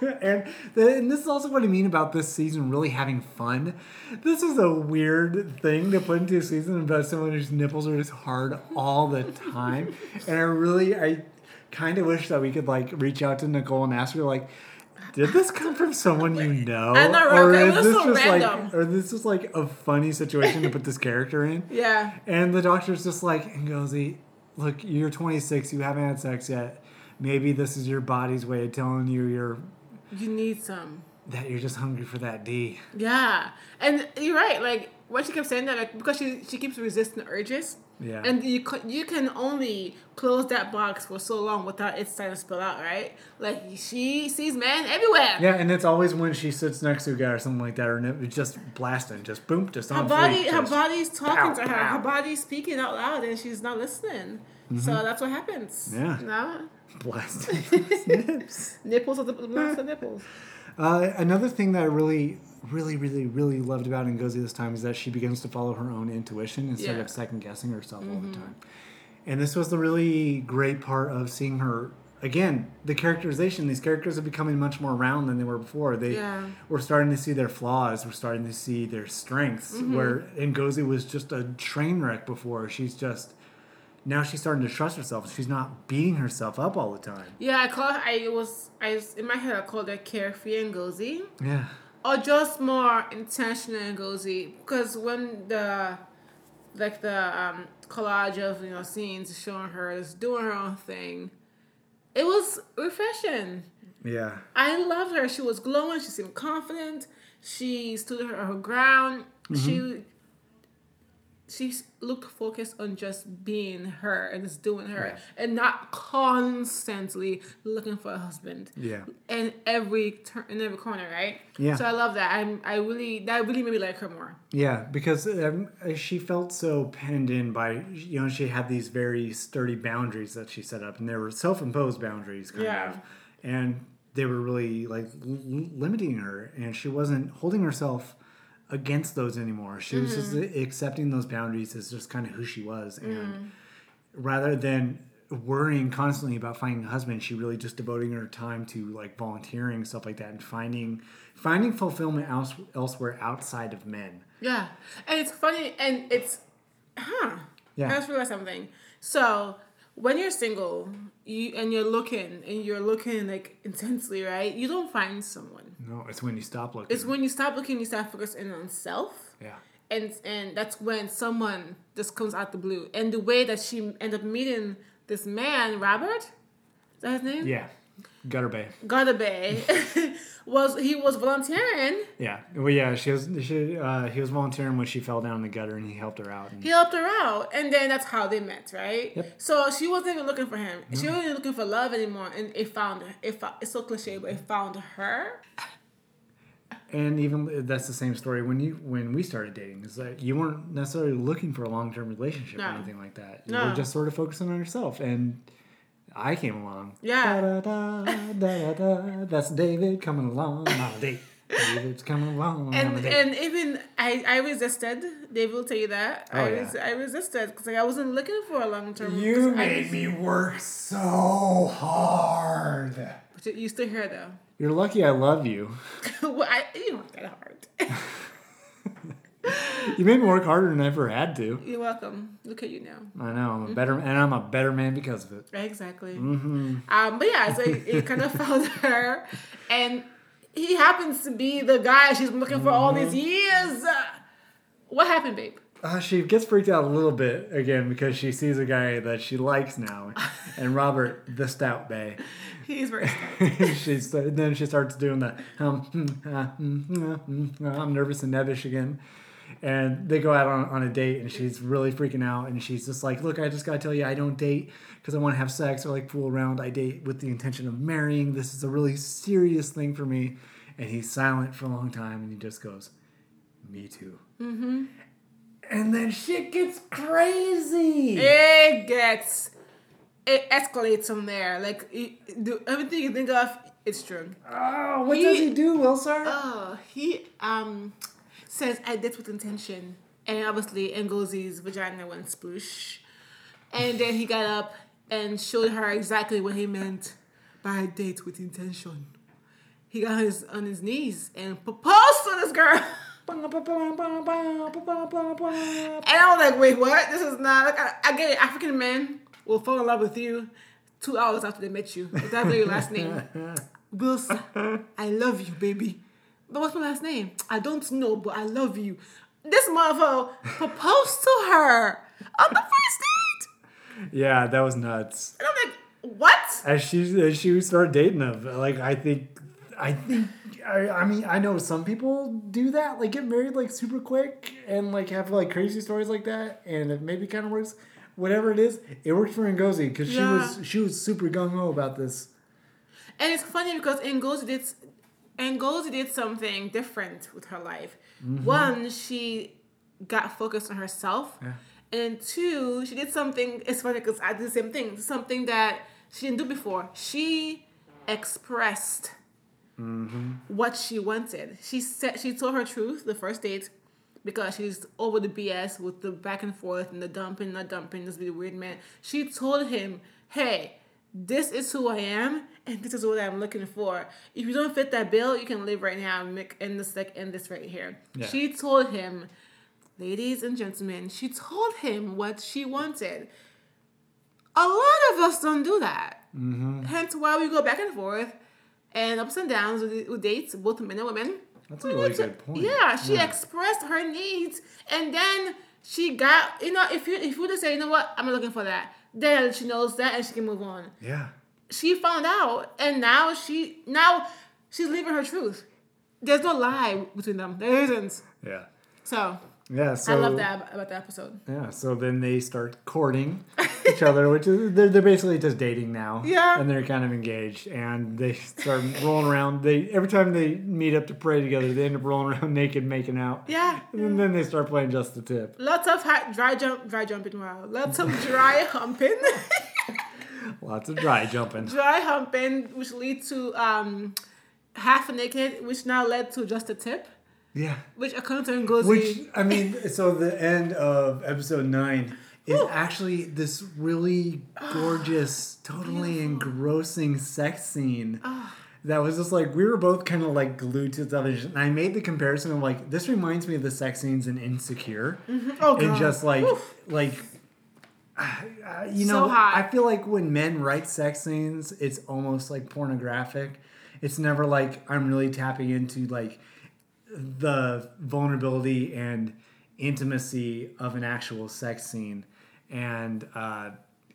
B: [LAUGHS] and, the, and this is also what I mean about this season really having fun. This is a weird thing to put into a season about someone whose nipples are just hard all the time. and I really, I kind of wish that we could like reach out to Nicole and ask her like, did this come from someone you know, or is
C: was
B: this
C: so
B: just
C: random.
B: like, or this is like a funny situation to put this character in? [LAUGHS]
C: Yeah.
B: And the doctor's just like, Ngozi, look, you're 26, you haven't had sex yet. Maybe this is your body's way of telling you you're
C: You need some.
B: that you're just hungry for that D.
C: Yeah. And you're right. Like, when she kept saying that, like, because she, she keeps resisting urges.
B: Yeah.
C: And you you can only close that box for so long without it starting to spill out, right? Like she sees men everywhere.
B: yeah, and it's always when she sits next to a guy or something like that, or nip- it's just blasting, just boom, just
C: Her body, her body's talking
B: pow,
C: to her.
B: pow.
C: Her body's speaking out loud, and she's not listening. So that's what happens.
B: Mm-hmm. Yeah.
C: No? [LAUGHS]
B: blasting [LAUGHS] nips.
C: Nipples are the nipples.
B: Uh, another thing that I really, really, really, really loved about Ngozi this time is that she begins to follow her own intuition instead
C: Yeah. Mm-hmm.
B: of second guessing herself all the time. And this was the really great part of seeing her. Again, the characterization. These characters are becoming much more round than they were before. They
C: Yeah.
B: we're starting to see their flaws. We're starting to see their strengths.
C: Mm-hmm.
B: Where Ngozi was just a train wreck before. She's just now she's starting to trust herself. She's not beating herself up all the time.
C: Yeah, I call. I was. I was, in my head. I called her carefree Ngozi,
B: Yeah.
C: Or just more intentional Ngozi. Because when the, like the um, collage of you know scenes showing her just doing her own thing, it was refreshing.
B: Yeah.
C: I loved her. She was glowing. She seemed confident. She stood her, her ground. She she looked focused on just being her and just doing her
B: Yeah.
C: and not constantly looking for a husband.
B: Yeah.
C: In every turn, in every corner, right?
B: Yeah.
C: So I love that. I'm. I really that really made me like her more.
B: Yeah, because um, she felt so penned in by you know she had these very sturdy boundaries that she set up, and they were self-imposed boundaries, kind
C: Yeah.
B: of, and they were really like l- limiting her, and she wasn't holding herself against those anymore. She was just mm-hmm. accepting those boundaries as just kind of who she was, and mm-hmm. rather than worrying constantly about finding a husband she really just devoting her time to like volunteering stuff like that and finding finding fulfillment else, elsewhere outside of men
C: Yeah, and it's funny, and it's, huh?
B: Yeah.
C: I just realized something. So when you're single, you and you're looking and you're looking like intensely, right? You don't find someone.
B: No, it's when you stop looking.
C: It's when you stop looking, you start focusing on self,
B: yeah,
C: and and that's when someone just comes out the blue. And the way that she ended up meeting this man, Robert, is that his name?
B: yeah, Gutter Bay.
C: Gardabe, [LAUGHS] was he was volunteering.
B: Yeah, well, yeah, she was. She uh, he was volunteering when she fell down in the gutter, and he helped her out. And,
C: He helped her out, and then that's how they met, right?
B: Yep.
C: So she wasn't even looking for him. She wasn't even looking for love anymore, and it found her. It fo- it's so cliche, but it found her.
B: and even that's the same story when you when we started dating. Is that you weren't necessarily looking for a long term relationship or anything like that. You
C: No.
B: were just sort of focusing on yourself, and I came along.
C: Yeah.
B: Da, da, da, da, da, That's David coming along on a date. David's coming along on a
C: And
B: date.
C: and even I I resisted. Dave will tell you that.
B: Oh,
C: I
B: yeah.
C: was I resisted because like, I wasn't looking for a long term.
B: you made me work so hard.
C: But you still here though.
B: You're lucky I love you. [LAUGHS]
C: well, I, you don't work that hard. [LAUGHS]
B: You made me work harder than I ever had to.
C: You're welcome. Look at you now.
B: I know I'm a better and I'm a better man because of it.
C: Exactly.
B: Mm-hmm.
C: Um, but yeah, so it, it kind of [LAUGHS] found her, and he happens to be the guy she's been looking for all these
B: Mm-hmm.
C: years. Uh, what happened, babe?
B: Uh, she gets freaked out a little bit again because she sees a guy that she likes now, [LAUGHS] and Robert the Stout Bay.
C: He's very. [LAUGHS]
B: She's then she starts doing the um, hmm, uh, hmm, uh, hmm, uh, I'm nervous and nebbish again, and they go out on, on a date and she's really freaking out and she's just like, look, I just gotta tell you, I don't date because I want to have sex or like fool around. I date with the intention of marrying. This is a really serious thing for me. And he's silent for a long time and he just goes, me too. Mm-hmm. And then shit gets crazy.
C: it gets, it escalates from there. Like it, do, everything you think of, it's true.
B: Oh, what
C: He-
B: does he do, Wilsar?
C: Oh, he um says I did with intention, and obviously Ngozi's vagina went sploosh, and then he got up and showed her exactly what he meant by date with intention. He got his on his knees and proposed to this girl. [LAUGHS] And I was like, wait, what? This is not like I, I get it. African men will fall in love with you two hours after they met you. That's your last name. [LAUGHS] Wilson, I love you, baby. But what's my last name? I don't know, but I love you. This motherfucker proposed to her on the first date.
B: yeah, that was nuts.
C: And I'm like, what?
B: as she as she started dating him like i think i think I, I mean i know some people do that like get married like super quick and like have like crazy stories like that and it maybe kind of works whatever it is it worked for Ngozi because she was she was super gung-ho about this
C: And it's funny because Ngozi did Ngozi did something different with her life. Mm-hmm. One, she got focused on herself.
B: Yeah.
C: And two, she did something. It's funny because I did the same thing. Something that she didn't do before. She expressed mm-hmm. what she wanted. She said she told her truth the first date because she's over the BS with the back and forth and the dumping, not dumping. This be the weird man. She told him, "Hey, this is who I am, and this is what I'm looking for. If you don't fit that bill, you can leave right now and make end this like end this right here."
B: Yeah.
C: She told him, ladies and gentlemen, she told him what she wanted. A lot of us don't do that.
B: Mm-hmm.
C: Hence why we go back and forth and ups and downs with, with dates, both men and women.
B: That's a really
C: to-
B: good point.
C: Yeah, she
B: Yeah.
C: expressed her needs, and then she got you know if you if you would have say you know what I'm looking for that, then she knows that and she can move on.
B: yeah
C: She found out, and now she now she's living her truth. There's no lie between them. There isn't.
B: yeah
C: So
B: yeah so
C: I love that about the episode.
B: yeah so then they start courting each other which is they're, they're basically just dating now
C: Yeah.
B: and they're kind of engaged and they start rolling around they every time they meet up to pray together they end up rolling around [LAUGHS] naked making out
C: Yeah.
B: and then they start playing just the tip
C: Lots of high, dry jump, dry jumping. Wow, lots of dry [LAUGHS] humping, [LAUGHS]
B: lots of dry jumping.
C: Dry humping, which lead to um, half naked, which now led to just a tip,
B: yeah.
C: Which according to Ngozi,
B: which i mean so the end of episode nine is actually this really ah. gorgeous totally engrossing sex scene. Ah. That was just like we were both kind of like glued to the television. And I made the comparison of like this reminds me of the sex scenes in Insecure, mm-hmm.
C: Oh,
B: and just like
C: Oof.
B: like uh, [SIGHS] you
C: So
B: know,
C: hot.
B: I feel like when men write sex scenes, it's almost like pornographic. It's never like I'm really tapping into like the vulnerability and intimacy of an actual sex scene, and uh,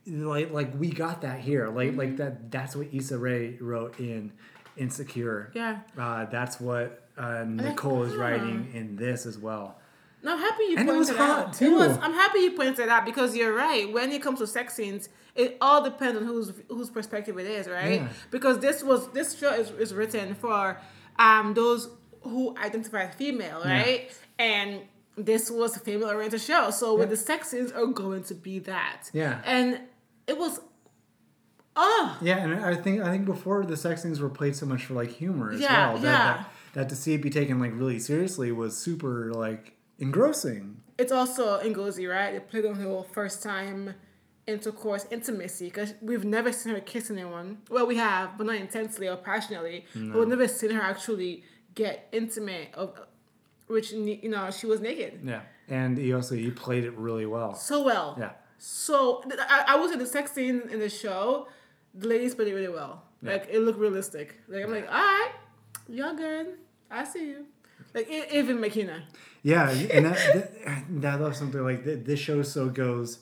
B: like like we got that here. Like
C: Mm-hmm.
B: like that. That's what Issa Rae wrote in Insecure.
C: Yeah.
B: Uh, that's what uh, Nicole is writing in this as well.
C: No, I'm happy you
B: And it
C: pointed
B: was
C: it
B: hot,
C: out.
B: too.
C: It was. I'm happy you pointed out because you're right. When it comes to sex scenes, it all depends on whose whose perspective it is, right?
B: Yeah.
C: Because this was this show is, is written for um those who identify as female, right? Yeah. And this was a female oriented show, so with
B: Yeah.
C: the sex scenes are going to be that.
B: Yeah.
C: And it was Oh,
B: Yeah, and I think I think before the sex scenes were played so much for like humor as
C: Yeah,
B: well. That,
C: yeah.
B: that that to see it be taken like really seriously was super like engrossing.
C: it's also Ngozi, right? They played on her first time intercourse, intimacy, because we've never seen her kiss anyone. Well, we have, but not intensely or passionately. But we've never seen her actually get intimate, of, which you know she was naked
B: Yeah, and he also he played it really well.
C: so well.
B: Yeah,
C: So I, I would say the sex scene in the show, the ladies played it really well. Yeah. Like it looked realistic. Like I'm like, all right, y'all good. I see you. Like even Makena.
B: Yeah, and that that, that was something like th- this show so goes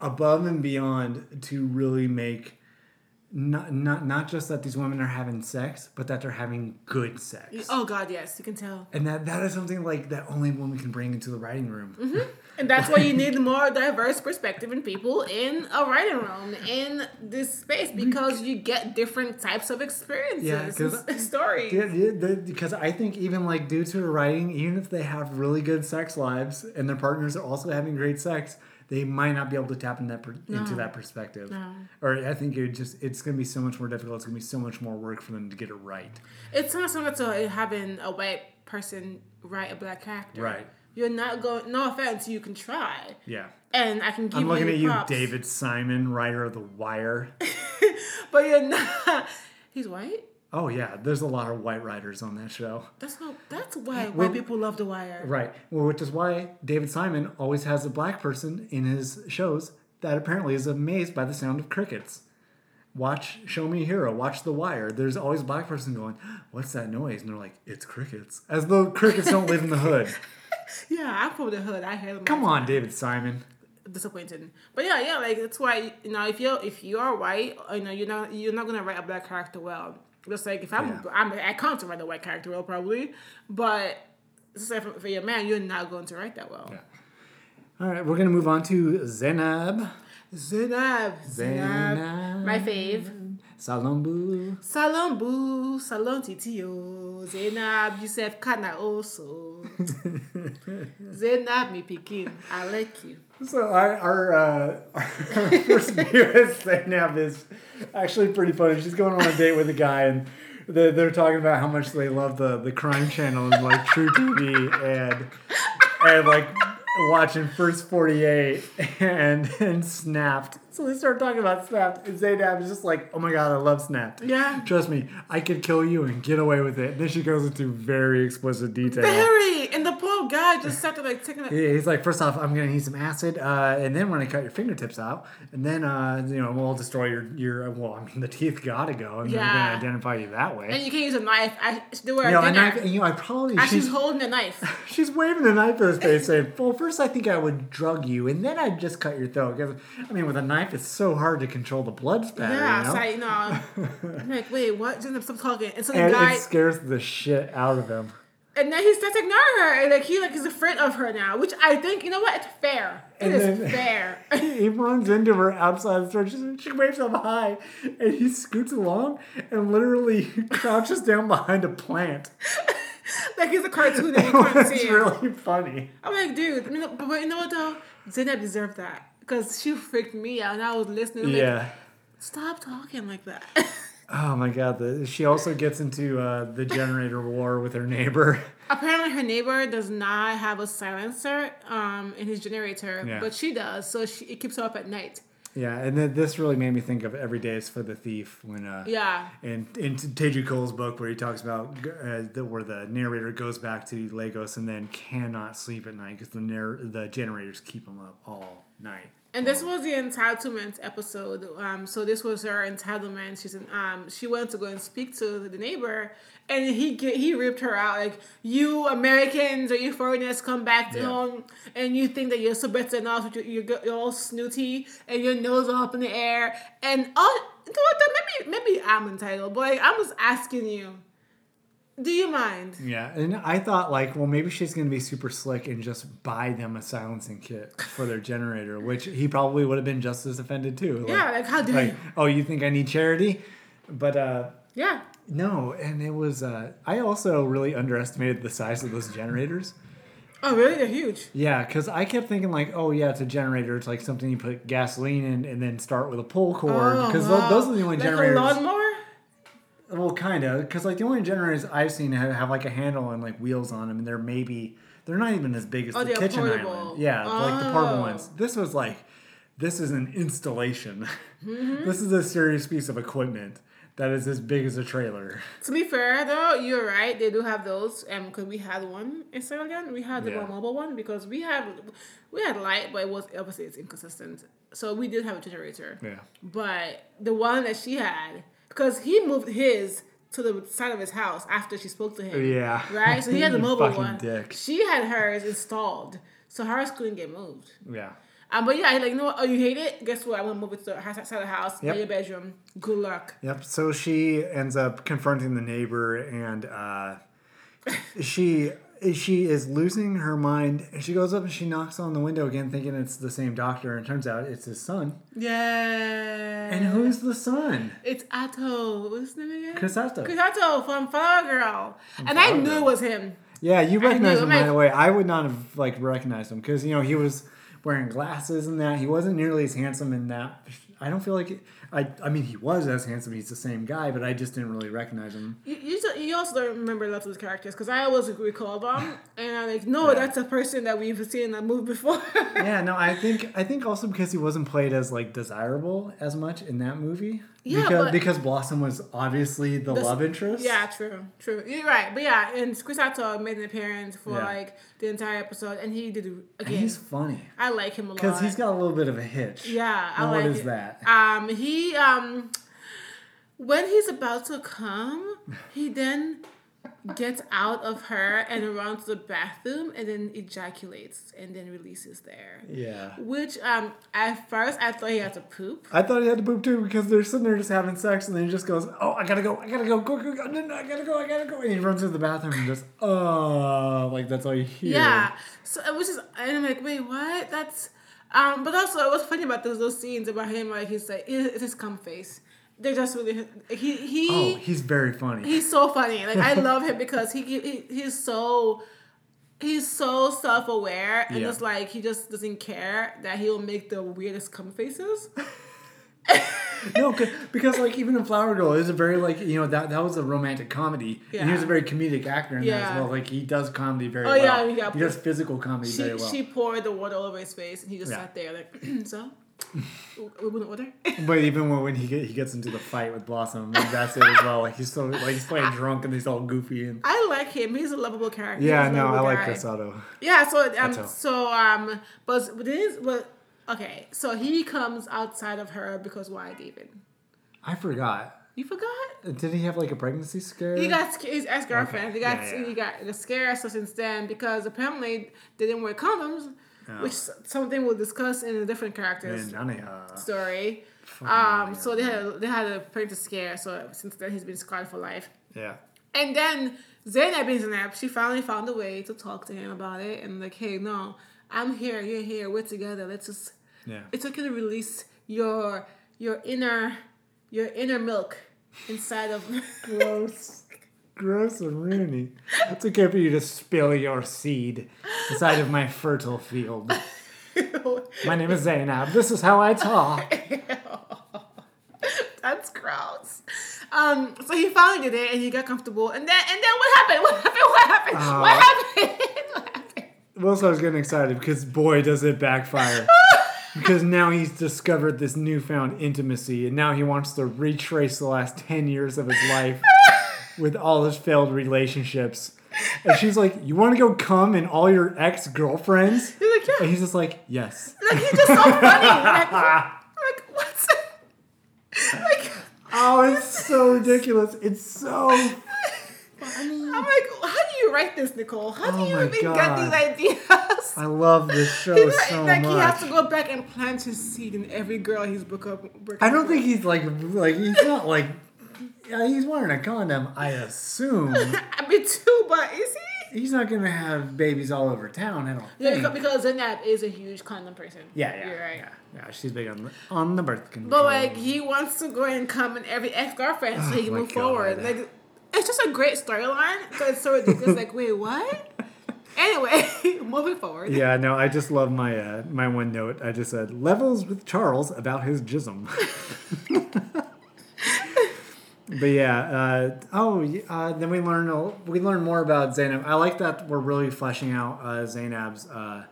B: above and beyond to really make. Not, not not just that these women are having sex, but that they're having good sex.
C: Oh God, yes, you can tell.
B: And that that is something like that only women can bring into the writing room. Mm-hmm.
C: And that's why you need more diverse perspective in people in a writing room in this space because you get different types of experiences,
B: Yeah,
C: stories.
B: Yeah, yeah, the- because I think even like due to writing, even if they have really good sex lives and their partners are also having great sex, they might not be able to tap in that per- into that perspective.
C: No.
B: Or I think it just it's going to be so much more difficult. It's going to be so much more work for them to get it right.
C: It's not similar to having a white person write a black character.
B: Right.
C: You're not going. No offense, you can try,
B: Yeah.
C: and I can give
B: I'm looking
C: you
B: at you. David Simon, writer of The Wire. [LAUGHS]
C: But you're not. He's white.
B: Oh yeah, there's a lot of white writers on that show.
C: That's not. That's why
B: Well-
C: white people love The Wire.
B: Right. Well, which is why David Simon always has a black person in his shows that apparently is amazed by the sound of crickets. Watch Show Me a Hero, watch The Wire. There's always a black person going, What's that noise? And they're like, It's crickets. As though crickets don't live in the hood. [LAUGHS]
C: Yeah, I'm from the hood. I hear them.
B: Come on, David Simon.
C: disappointed. But yeah, yeah, like that's why you know if you if you are white, you know you're not you're not gonna write a black character well. Just like if I'm
B: Yeah.
C: I'm I can't write a white character well probably, but just like for, for your man, you're not going to write that well.
B: Yeah. All right, we're going to move on to Zenab.
C: Zainab, Zainab,
B: Zainab.
C: my fave.
B: Salombu.
C: Salon boo, salon titio, Zainab, Yusef Kana also. [LAUGHS] Zainab, me picking, I like you.
B: So our our, uh, our [LAUGHS] first view of Zainab is actually pretty funny. She's going on a date with a guy, and they're, they're talking about how much they love the, the crime channel and like True TV and and like watching First Forty Eight and and Snapped. So they start talking about Snapped, and Zainab is just like, "Oh my god, I love Snapped."
C: Yeah.
B: Trust me, I could kill you and get away with it. Then she goes into very explicit detail.
C: Very, and the poor guy just sat there like taking a
B: Yeah, He's like, first off, I'm gonna need some acid, uh, and then we're gonna cut your fingertips out, and then uh, you know we'll destroy your your. Well, I mean, the teeth gotta go, and we're
C: Yeah.
B: gonna identify you that way.
C: And you can't use a knife. I, they were
B: you know,
C: at
B: and
C: dinner,
B: I, and, you know, I probably
C: she's
B: she's
C: holding a knife. [LAUGHS]
B: she's waving the knife at his face, saying, "Well, first I think I would drug you, and then I'd just cut your throat." 'Cause, I mean, with a knife, it's so hard to control the blood spatter.
C: yeah,
B: you know?
C: so I, you know, I'm like, [LAUGHS] wait, what? Just stop talking. And so the
B: and
C: guy,
B: it scares the shit out of him.
C: And then he starts ignoring her, and like he like is afraid of her now, which I think you know what? It's fair. It
B: And
C: is fair. [LAUGHS]
B: he runs into her outside the store. She, she waves him hi, and he scoots along and literally [LAUGHS] crouches down behind a plant. [LAUGHS]
C: like he's a cartoon and you couldn't see
B: really funny.
C: I'm like, dude, I mean, but, but you know what though? Zainab deserved that because she freaked me out, and I was listening. I'm like,
B: Yeah.
C: Stop talking like that.
B: Oh my god. The, she also gets into uh, the generator war with her neighbor. [LAUGHS]
C: Apparently, her neighbor does not have a silencer um, in his generator,
B: Yeah.
C: but she does, so she, it keeps her up at night.
B: Yeah, and then this really made me think of Every Day is for the Thief when uh,
C: Yeah.
B: in in Teju Cole's book where he talks about uh, the, where the narrator goes back to Lagos and then cannot sleep at night because the narr- the generators keep him up all night.
C: And this was the entitlement episode. Um, so this was her entitlement. She's an, um, she went to go and speak to the neighbor, and he he ripped her out like, "You Americans or you foreigners come back to
B: Yeah.
C: home, and you think that you're so better than us. You're, you're, you're all snooty and your nose all up in the air, and oh, you know what? Maybe maybe I'm entitled, but like, I'm just asking you, do you mind?
B: Yeah, and I thought like, well, maybe she's gonna be super slick and just buy them a silencing kit for their generator, which he probably would have been just as offended too. Like,
C: Yeah, like how dare
B: like,
C: you?
B: oh, you think I need charity? But uh,
C: Yeah.
B: no, and it was. Uh, I also really underestimated the size of those generators.
C: Oh, really? They're huge.
B: Yeah, because I kept thinking like, oh yeah, it's a generator. It's like something you put gasoline in and then start with a pull cord.
C: Oh,
B: Because
C: wow.
B: those are the only
C: like
B: generators. Well, kind of, because like the only generators I've seen have, have like a handle and like wheels on them, and they're maybe they're not even as big as
C: Oh,
B: the kitchen
C: portable.
B: island. Yeah, like the portable
C: Oh.
B: ones. This was like, this is an installation.
C: Mm-hmm.
B: this is a serious piece of equipment that is as big as a trailer.
C: To be fair, though, you're right. They do have those. Um, because we had one in. Again. We had the
B: Yeah.
C: mobile one because we had we had light, but it was obviously it's inconsistent. So we did have a generator.
B: Yeah.
C: But the one that she had, because he moved his to the side of his house after she spoke to him.
B: Yeah.
C: Right. So he had the [LAUGHS] mobile one.
B: dick.
C: She had hers installed, so hers couldn't get moved.
B: Yeah.
C: Um, but yeah, he's like you know what? Oh, you hate it? Guess what? I'm gonna move it to the house outside the house,
B: Yep.
C: your bedroom. Good luck.
B: Yep. So she ends up confronting the neighbor, and uh, [LAUGHS] she she is losing her mind. And she goes up and she knocks on the window again, thinking it's the same doctor. And it turns out it's his son.
C: Yeah.
B: And who's the son?
C: It's Attoh. What's his name again?
B: Chris Attoh.
C: Chris Attoh from Flower Girl. and I knew
B: Girl.
C: it was him.
B: Yeah, you recognize him
C: I'm
B: right
C: like-
B: away. I would not have like recognized him because you know he was wearing glasses and that. He wasn't nearly as handsome in that. I don't feel like I. I mean, he was as handsome. He's the same guy, but I just didn't really recognize him.
C: You, you, just- you also don't remember lots of those characters because I always recall them. And I'm like, no, that's a person that we've seen in that movie before.
B: yeah, no, I [LAUGHS] think I think also because he wasn't played as like desirable as much in that movie.
C: Yeah,
B: because
C: but-
B: because Blossom was obviously the
C: This-
B: love interest.
C: Yeah, true, true. You're right, but yeah, and Chris Attoh made an appearance for
B: Yeah.
C: like the entire episode, and he did
B: and
C: again.
B: he's funny
C: I like him a lot
B: because he's got a little bit of a hitch.
C: Yeah, I
B: And
C: like
B: what is
C: it.
B: that?
C: Um, he um, when he's about to come, he then gets out of her and runs to the bathroom and then ejaculates and then releases there.
B: Yeah.
C: Which um, at first I thought he had to poop.
B: I thought he had to poop too because they're sitting there just having sex and then he just goes, Oh, I gotta go, I gotta go, go, go, go, no, no, I gotta go, I gotta go. And he runs to the bathroom and just, oh, [LAUGHS] like that's all you hear.
C: Yeah. So it was just, and I'm like, wait, what? That's, um, but also it was funny about those those scenes about him, like he's like, it's his cum face. They're just really, he he.
B: Oh, he's very funny.
C: He's so funny. Like I [LAUGHS] love him because he, he he's so he's so self aware and
B: Yeah.
C: it's like he just doesn't care that he'll make the weirdest cum faces. [LAUGHS]
B: no, 'cause- because like even in Flower Girl, it was a very like you know that that was a romantic comedy, and he was a very comedic actor in that
C: Yeah.
B: as well. Like he does comedy very
C: Oh,
B: well.
C: yeah, yeah.
B: He does physical comedy
C: She
B: very well.
C: she poured the water all over his face and he just
B: Yeah.
C: sat there like [CLEARS THROAT] so. We want order. [LAUGHS]
B: But even when, when he get, he gets into the fight with Blossom, like, that's it as well. Like he's so like he's playing drunk and he's all goofy and
C: I like him. He's a lovable character.
B: yeah, no, I like
C: guy.
B: Chris Attoh.
C: Yeah, so um, so um, but but this, but okay, so he comes outside of her because why, David?
B: I forgot.
C: You forgot?
B: Did he have like a pregnancy scare?
C: He got sca- his ex girlfriend.
B: Okay.
C: He got
B: Yeah, yeah.
C: he got the scare so since then because apparently they didn't wear condoms,
B: Oh.
C: which s- something we'll discuss in a different character's
B: And
C: story. Um, so they had a, they had a pregnancy scare. So since then he's been scarred for life.
B: Yeah.
C: And then Zainab being Zainab, she finally found a way to talk to him about it and like, hey, no, I'm here, you're here, we're together. Let's just
B: Yeah.
C: it's okay to release your your inner your inner milk inside of
B: Gross. [LAUGHS] Gross and Rooney. It's okay for you to spill your seed inside of my fertile field. My name is Zainab. This is how I talk. [LAUGHS]
C: That's gross. Um, so he finally did it and he got comfortable and then and then what happened? What happened? What happened?
B: Uh, [LAUGHS]
C: what happened? what happened?
B: Wilson I was getting excited because boy does it backfire. [LAUGHS] because now he's discovered this newfound intimacy and now he wants to retrace the last 10 years of his life with all his failed relationships. And she's like, You want to go come and all your ex girlfriends?
C: He's like, yeah.
B: And he's just like, Yes. [LAUGHS]
C: Like he's just so funny. [LAUGHS] Like, like what's like
B: Oh, it's so ridiculous. It's so
C: I'm like, how do you write this, Nicole? How do
B: Oh
C: you even
B: God.
C: get these ideas?
B: I love this [LAUGHS] show
C: He's
B: so
C: like,
B: much.
C: he has to go back and plant his seed in every girl he's broke up. broke
B: I don't
C: with.
B: think he's like like he's not like yeah, he's wearing a condom, I assume. [LAUGHS]
C: I mean, too, but is he?
B: He's not gonna have babies all over town, I don't
C: Yeah,
B: think.
C: because, Zainab is a huge condom person.
B: yeah, yeah,
C: You're right.
B: yeah, yeah. She's big on the, on the birth control.
C: But like, he wants to go and come in every ex girlfriend so he can
B: Oh
C: move forward. Like, it's just a great storyline. So it's so ridiculous. like, wait, what? [LAUGHS] Anyway, [LAUGHS] moving forward.
B: Yeah, no, I just love my uh, my one note. I just said levels with Charles about his jism. But yeah, uh, oh, uh, then we learn a- we learn more about Zainab. I like that we're really fleshing out uh, Zainab's uh,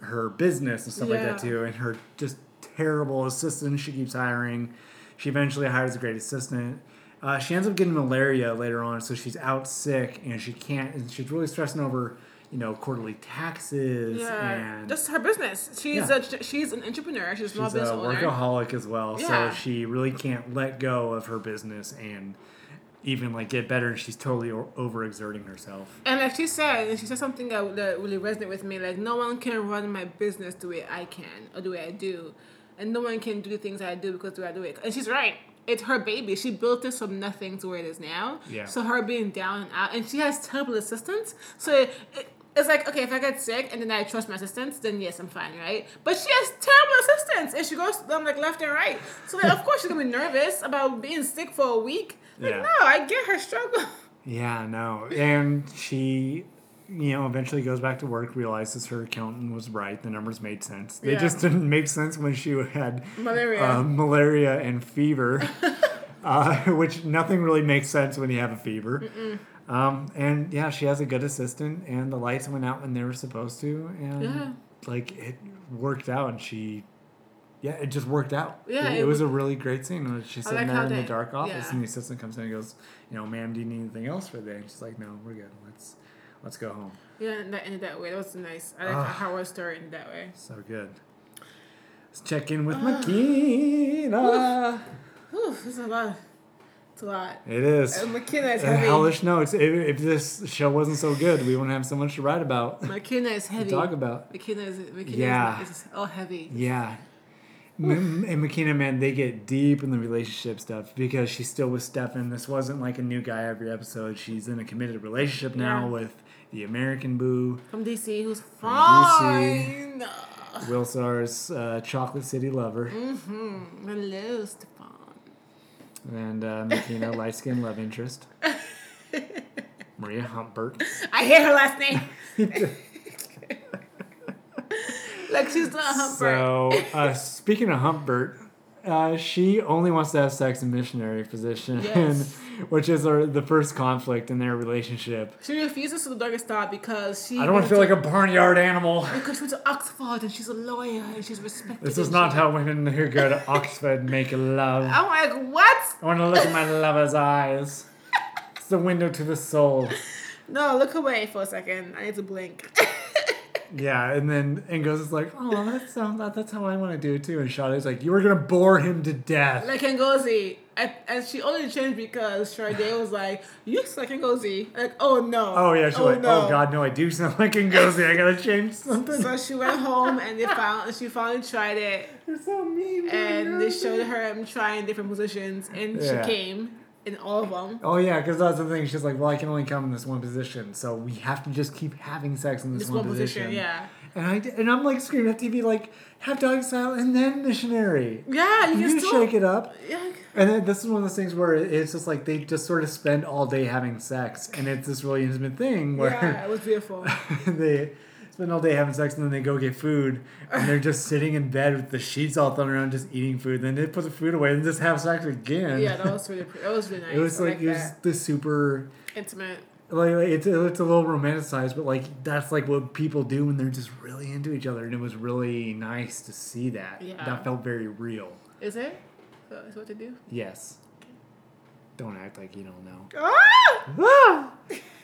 B: her business and stuff like that too, and her just terrible assistant she keeps hiring. She eventually hires a great assistant. Uh, she ends up getting malaria later on, so she's out sick and she can't. And she's really stressing over, you know, quarterly taxes
C: Yeah,
B: and
C: just her business. She's
B: Yeah.
C: a she's an entrepreneur. She's a
B: she's a
C: business owner.
B: workaholic as well.
C: Yeah.
B: So she really can't let go of her business and even like get better. And she's totally overexerting herself.
C: And like she said, and she said something that, that really resonated with me. Like no one can run my business the way I can or the way I do, and no one can do the things I do because the way I do it. And she's right. It's her baby. She built this from nothing to where it is now.
B: Yeah.
C: So her being down and out, and she has terrible assistants. So it, it, it's like okay, if I get sick and then I trust my assistants, then yes, I'm fine, right? But she has terrible assistants, and she goes um, like left and right. So then of course she's gonna be nervous about being sick for a week. Like
B: Yeah.
C: no, I get her struggle.
B: Yeah, no. And she, you know, eventually goes back to work, realizes her accountant was right. The numbers made sense. They
C: Yeah.
B: just didn't make sense when she had
C: Malaria.
B: um, malaria and fever, [LAUGHS] uh, which nothing really makes sense when you have a fever. Um, and yeah, she has a good assistant, and the lights went out when they were supposed to, and
C: Yeah.
B: like it worked out, and she. Yeah, it just worked out.
C: Yeah,
B: it,
C: it
B: was a really great scene. When she's sitting
C: like
B: there in the dark office,
C: yeah.
B: and the assistant comes in and goes, "You know, ma'am, do you need anything else for the day?" And she's like, "No, we're good. Let's let's go home."
C: Yeah, and that ended that way. That was nice. I like
B: Ah.
C: how our story ended that way.
B: So good. Let's check in with
C: Ah. Makena. This is a lot. It's a lot.
B: It is.
C: And Makena is heavy.
B: hellish notes. If, if this show wasn't so good, we wouldn't have so much to write about, [LAUGHS]
C: Makena is
B: to
C: heavy.
B: talk about.
C: Makena is Makena
B: Yeah.
C: is, is all heavy.
B: Yeah. M- and Makena, man, they get deep in the relationship stuff because she's still with Stefan. This wasn't like a new guy every episode. She's in a committed relationship now
C: Yeah.
B: with the American boo,
C: From DC, who's
B: DC.
C: fine.
B: Will Sar's uh, chocolate city lover,
C: Mm-hmm. Hello, Stefan.
B: And uh, Makena, light skinned love interest. [LAUGHS] Maria Humbert.
C: I hate her last name. [LAUGHS] like she's not Humbert.
B: So, uh, speaking of Humpert, uh, she only wants to have sex in missionary position,
C: Yes. [LAUGHS]
B: which is our, the first conflict in their relationship.
C: she refuses to the doggy style because she.
B: I don't want to feel like a barnyard animal. [LAUGHS]
C: Because she went to Oxford and she's a lawyer and she's respected.
B: This is not
C: she-
B: how women who go to [LAUGHS] Oxford make love.
C: I'm like, what?
B: I want to look at my lover's eyes. It's the window to the soul.
C: No, look away for a second. I need to blink.
B: Yeah, and then Ingos is like, "Oh, that's how, that, that's how I want to do it too." And Shawty's like, "You were gonna bore him to death."
C: like Ngozi. And, and she only changed because Sade was like, you look like Ngozi. Like, oh no.
B: oh yeah, she's oh, like, oh,
C: no.
B: "Oh God, no, I do sound like Ngozi. I gotta change [LAUGHS] something."
C: So she went home and they found she finally tried it
B: You're so mean.
C: and they showed her him trying different positions and
B: Yeah.
C: she came in all of them.
B: Oh yeah, because that's the thing. She's like, "Well, I can only come in this one position, so we have to just keep having sex in this,
C: This
B: one,
C: one position,
B: position."
C: yeah.
B: And I and I'm like screaming at TV like, "Have dog style and then missionary."
C: Yeah, you
B: You
C: can still
B: shake it up.
C: Yeah.
B: And then this is one of those things where it's just like they just sort of spend all day having sex, and it's this really intimate thing where
C: Yeah, it was beautiful. [LAUGHS]
B: they spend all day having sex, and then they go get food, and they're just sitting in bed with the sheets all thrown around, just eating food. Then they put the food away and just have sex again.
C: yeah, that was really that was really nice. [LAUGHS]
B: it was
C: I
B: like, it was the super
C: intimate.
B: like, like it's it's a little romanticized, but like that's like what people do when they're just really into each other, and it was really nice to see that.
C: Yeah.
B: That felt very real.
C: Is it? So what they do?
B: Yes. Don't act like you don't know.
C: Ah! [LAUGHS]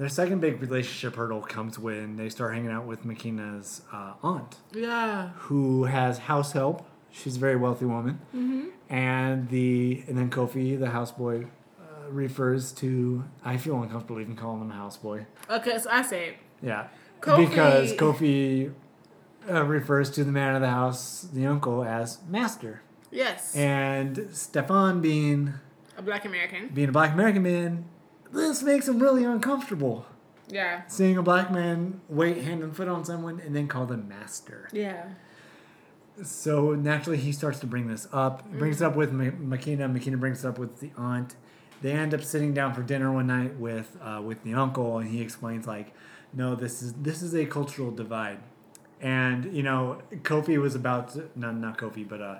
B: Their second big relationship hurdle comes when they start hanging out with Makena's uh, aunt,
C: Yeah.
B: who has house help. She's a very wealthy woman,
C: Mm-hmm.
B: and the and then Kofi, the houseboy, uh, refers to. I feel uncomfortable even calling him a houseboy.
C: Okay, so I say
B: Yeah,
C: Kofi-
B: because Kofi uh, refers to the man of the house, the uncle, as master,
C: yes.
B: and Stefan being
C: a black American.
B: being a black American man, this makes him really uncomfortable.
C: Yeah.
B: Seeing a black man wait hand and foot on someone and then call them master.
C: Yeah.
B: So naturally, he starts to bring this up. Brings it up with Ma- Makena. Makena brings it up with the aunt. They end up sitting down for dinner one night with uh, with the uncle, and he explains like, no, this is this is a cultural divide, and you know, Kofi was about to, no, not Kofi, but uh,